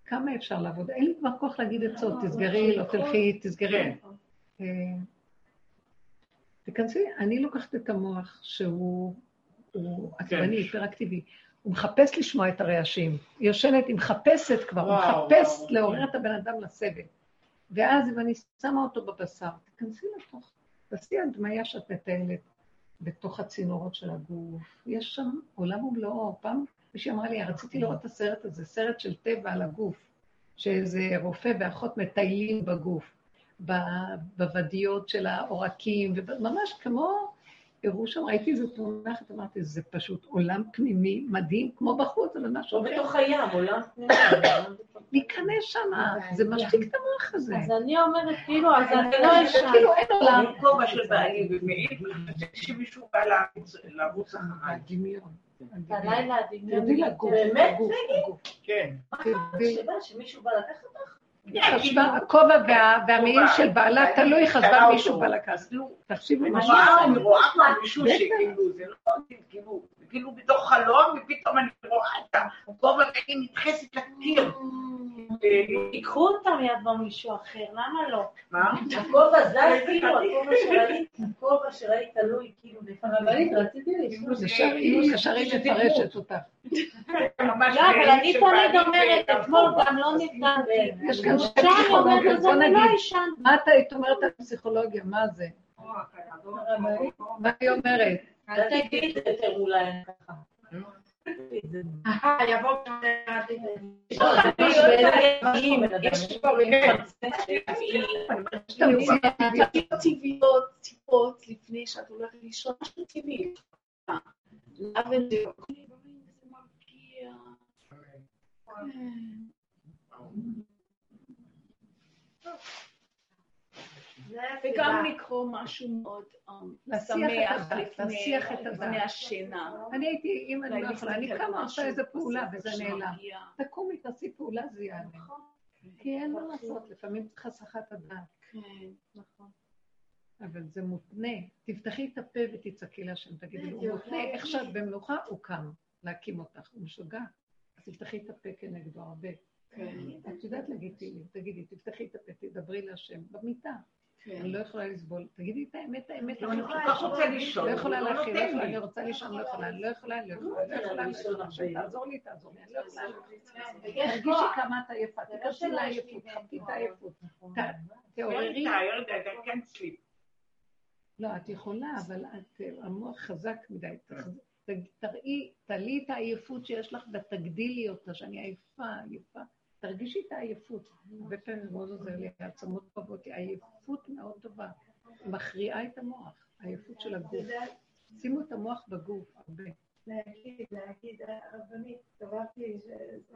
כמה אפשר לעבוד? אין לי כבר כוח להגיד עצות, תסגרי, לא תלכי, תסגרי. כן. אה, תיכנסי, אני לוקחת את המוח שהוא הוא עצבני, היפראקטיבי. הוא מחפש לשמוע את הרעשים. היא יושנת, היא מחפשת כבר, הוא מחפש. לעורר את הבן אדם לסבל. ואז אם אני שמה אותו בבשר, תיכנסי לתוך, תעשי הדמיה שאת מטיילת בתוך הצינורות של הגוף. יש שם עולם ומלואו. פעם מישהי אמרה לי, רציתי לראות את הסרט הזה, סרט של טבע על הגוף, שאיזה רופא ואחות מטיילים בגוף, בוודיות של העורקים, וממש כמו, הראו שם, ראיתי איזה תמונה אמרתי, זה פשוט עולם פנימי מדהים, כמו בחוץ, אבל משהו לא אחר. בתוך הים, עולם פנימי. להיכנס שם, זה משתיק את המוח הזה. אז אני אומרת, כאילו, אז אני לא אשן. כאילו אין עולם. עם כובע של בעלי ומעיד שמישהו בא לרוץ- אחריי. הדמיון. בלילה הדמיון. באמת, לגוף. כן. מה שמישהו בא לקחת אותך? חשבה, הכובע וה- והמעיל של בעלה תלוי, חשבה מישהו בא לקחת. תקשיבו אני מה שעשה אני. רואה כבר מישהו. שכאילו, זה לא, כאילו, כאילו בתוך חלום, ופתאום אני רואה את הכובע והיא נדחסת לקיר. ייקחו אותם יבוא מישהו אחר, למה לא? מה? הכובע זז כאילו, הכובע שראית, הכובע שראית תלוי כאילו לפעמים. רציתי לשאול. היא ישר היא מפרשת אותך. לא, אבל אני תמיד אומרת, אתמול גם לא נרדמתי. יש כאן שתי פסיכולוגיות, בוא לא נגיד. מה אתה היית אומרת על פסיכולוגיה? מה זה? מה היא אומרת? אל תגידי את זה יותר אולי ככה. טבעיות, טיפות, לפני שאת הולכת לישון, משהו טבעי. וגם לקרוא משהו מאוד שמח לפני השינה. אני הייתי, אם אני לא יכולה, אני קמה, עושה איזה פעולה וזה נעלם. תקומי, תעשי פעולה, זה יעלה. כי אין מה לעשות, לפעמים צריך הסחת הדעת. כן, נכון. אבל זה מותנה. תפתחי את הפה ותצעקי להשם, תגידי לו, הוא מותנה, איך שאת במנוחה, הוא קם להקים אותך, הוא משוגע. אז תפתחי את הפה כנגדו הרבה. את יודעת להגיד תהילים, תגידי, תפתחי את הפה, תדברי להשם, במיטה. אני לא יכולה לסבול. תגידי את האמת, האמת. אני כל כך רוצה לישון. לא יכולה להכיל, אני רוצה לישון, לא יכולה, אני לא יכולה, אני לא יכולה, לא לא יכולה, תעזור לי, תעזור לי, אני לא יכולה. תרגישי כמה את עייפה, תיכנסי לעייפות, חפי את העייפות. תעוררי. לא, את יכולה, אבל המוח חזק מדי. תראי, תעלי את העייפות שיש לך ותגדילי אותה, שאני עייפה, עייפה. תרגישי את העייפות. הרבה פעמים מאוד עוזר לי, העצמות רבות, עייפות מאוד טובה. מכריעה את המוח, העייפות של הגוף. שימו את המוח בגוף, הרבה. להגיד, להגיד, הרבנית, הסתובבתי,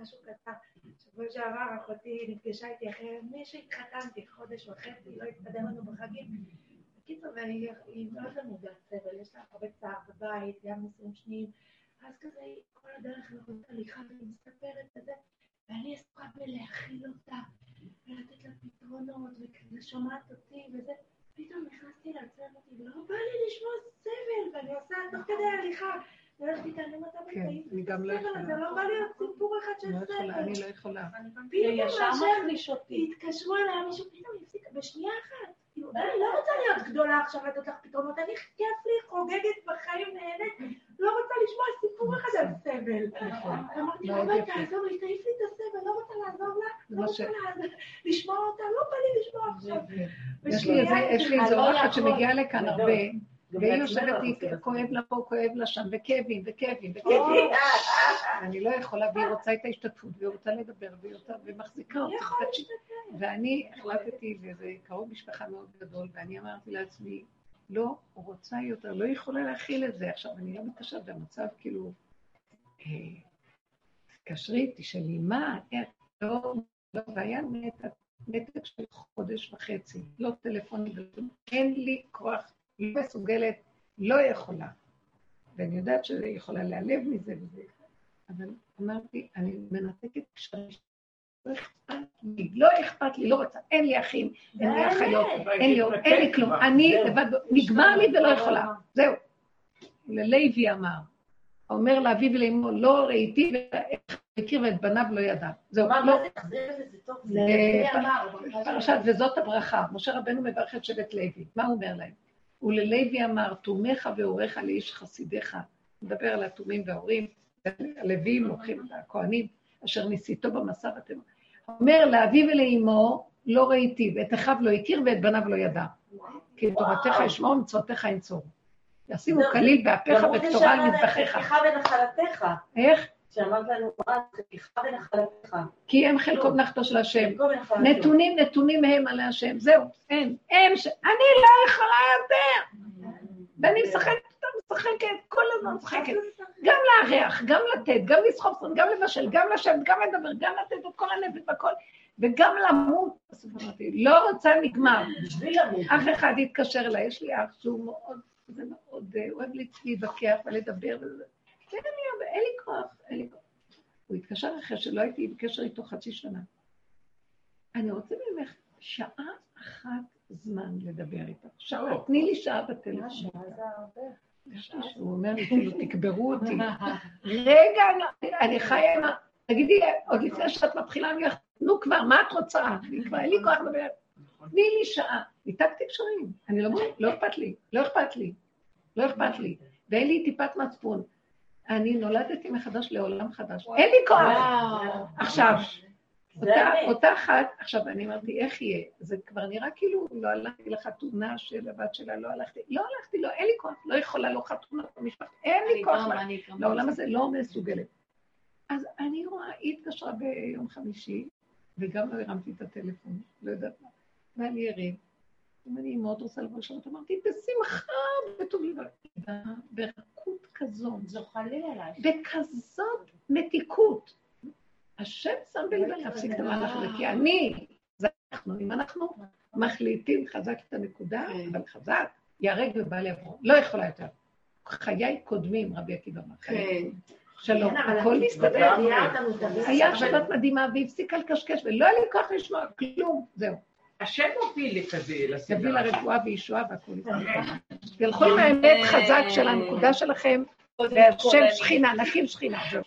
משהו קטן. שבוע שעבר אחותי נפגשה איתי אחרי מי שהתחתנתי, חודש וחצי, לא התקדם לנו בחגים. בקיצור, והיא מאוד למודת סבל, יש לה הרבה צער בבית, גם נישואים שניים. אז כזה, כל הדרך אנחנו הליכה והיא מספרת את זה. ואני עסוקה בלהכיל אותה, ולתת לה פתרונות, וכזה שומעת אותי וזה. פתאום נכנסתי לעצמי, אמרתי, לא בא לי לשמוע סבל, ואני עושה תוך כדי הליכה. לא יודעת, אני מתה בטעים. אני גם לא יכולה. זה לא בא לי עוד סיפור אחד של סבל. אני לא יכולה. פתאום השם התקשרו אליי מישהו, פתאום הפסיק, בשנייה אחת. כאילו, אני לא רוצה להיות גדולה עכשיו לתת לך פתרונות, אני כיף לי, חוגגת בחיים, נהנית, לא רוצה לשמוע סיפור אחד על סבל. אמרתי לה, אבל תעזור לי, תעיף לי את הסבל, לא רוצה לעזור לה, לא רוצה לשמוע אותה, לא בא לי לשמוע עכשיו. יש לי איזו אורחת שמגיעה לכאן הרבה. והיא יושבת איתי, כואב לה פה, כואב לה שם, וכאבים, וכאבים, וכאבים. אני לא יכולה, והיא רוצה את ההשתתפות, והיא רוצה לדבר, והיא רוצה, ומחזיקה אותי. ואני החלטתי, וזה קרוב משפחה מאוד גדול, ואני אמרתי לעצמי, לא רוצה יותר, לא יכולה להכיל את זה. עכשיו, אני לא מתקשרת במצב כאילו, תתקשרי, תשאלי מה, איך, לא, לא, והיה נתק של חודש וחצי, לא טלפון, אין לי כוח לא מסוגלת, לא יכולה. ואני יודעת שזה יכולה להיעלב מזה וזה, אבל אמרתי, אני מנתקת קשרים. לא אכפת לי, לא אכפת לי, לא רוצה, אין לי אחים, אין לי אחיות, אין לי אין לי כלום, אני לבד, נגמר לי ולא יכולה, זהו. ללוי אמר, אומר לאביו ולאמו, לא ראיתי והכיר ואת בניו לא ידע. זהו, לא. זה פרשת וזאת הברכה. משה רבנו מברך את שבט לוי, מה הוא אומר להם? וללוי אמר, תומך והוריך לאיש חסידיך. מדבר על התומים וההורים, הלווים לוקחים הכהנים, אשר ניסיתו במסע ואתם... אומר לאביו ולאמו, לא ראיתי, ואת אחיו לא הכיר ואת בניו לא ידע. כי תורתך ישמעו ומצוותיך ינצור. ישימו כליל באפיך וקטורה על מזבחיך. ונחלתך. איך? שאמרת לנו, מה, חלקך ונחלתך. כי הם חלקו נחתו של השם. נתונים, נתונים הם על השם. זהו, אין. הם ש... אני לא יכולה יותר. ואני משחקת אותה, משחקת, כל הזמן משחקת. גם לארח, גם לתת, גם לסחוב סרט, גם לבשל, גם לשבת, גם לדבר, גם לתת את כל הנפש והכל. וגם למות, לא רוצה נגמר. אח אחד התקשר אליי, יש לי אח שהוא מאוד, זה מאוד, אוהב להתווכח ולדבר וזה. כן, אני, אין לי כוח, אין לי כוח. הוא התקשר אחרי שלא הייתי בקשר איתו חצי שנה. אני רוצה ממך שעה אחת זמן לדבר איתך. שעה, תני לי שעה בטלפון. הוא אומר לי, כאילו, תקברו אותי. רגע, אני חיה עם ה... תגידי, עוד לפני שאת מתחילה, אני הולכת, נו כבר, מה את רוצה? אני כבר, אין לי כוח לדבר. תני לי שעה. ניתקתי קשרים. אני לא, לא אכפת לי, לא אכפת לי, לא אכפת לי. ואין לי טיפת מצפון. אני נולדתי מחדש לעולם חדש. אין לי כוח. עכשיו, אותה, אחת, עכשיו אני אמרתי, איך יהיה? זה כבר נראה כאילו לא הלכתי לחתונה של הבת שלה, לא הלכתי, לא הלכתי, לא, אין לי כוח, לא יכולה, לא חתונה במשפחה, אין לי כוח לעולם הזה, לא מסוגלת. אז אני רואה, היא התקשרה ביום חמישי, וגם לא הרמתי את הטלפון, לא יודעת מה. והיה לי יריב. אני מאוד רוצה לבוא לשם, אמרתי, בשמחה, בטוב לבד. ברכות כזאת. זוחלים אליי. בכזאת מתיקות. השם שם בלבי להפסיק את המהלך הזה, כי אני, זה אנחנו, אם אנחנו מחליטים חזק את הנקודה, כן. אבל חזק, ייהרג ובל יעבור. לא יכולה יותר. חיי קודמים, רבי עקיבא אמר. כן. שלום, כן, הכל מסתדר. היה שבת מדהימה והפסיקה לקשקש, ולא היה לי כוח לשמוע כלום, זהו. השם מוביל את הזה יביא. לרפואה וישועה והכול יתקדם. תלכו עם האמת חזק של הנקודה שלכם, והשם שכינה, נקים שכינה.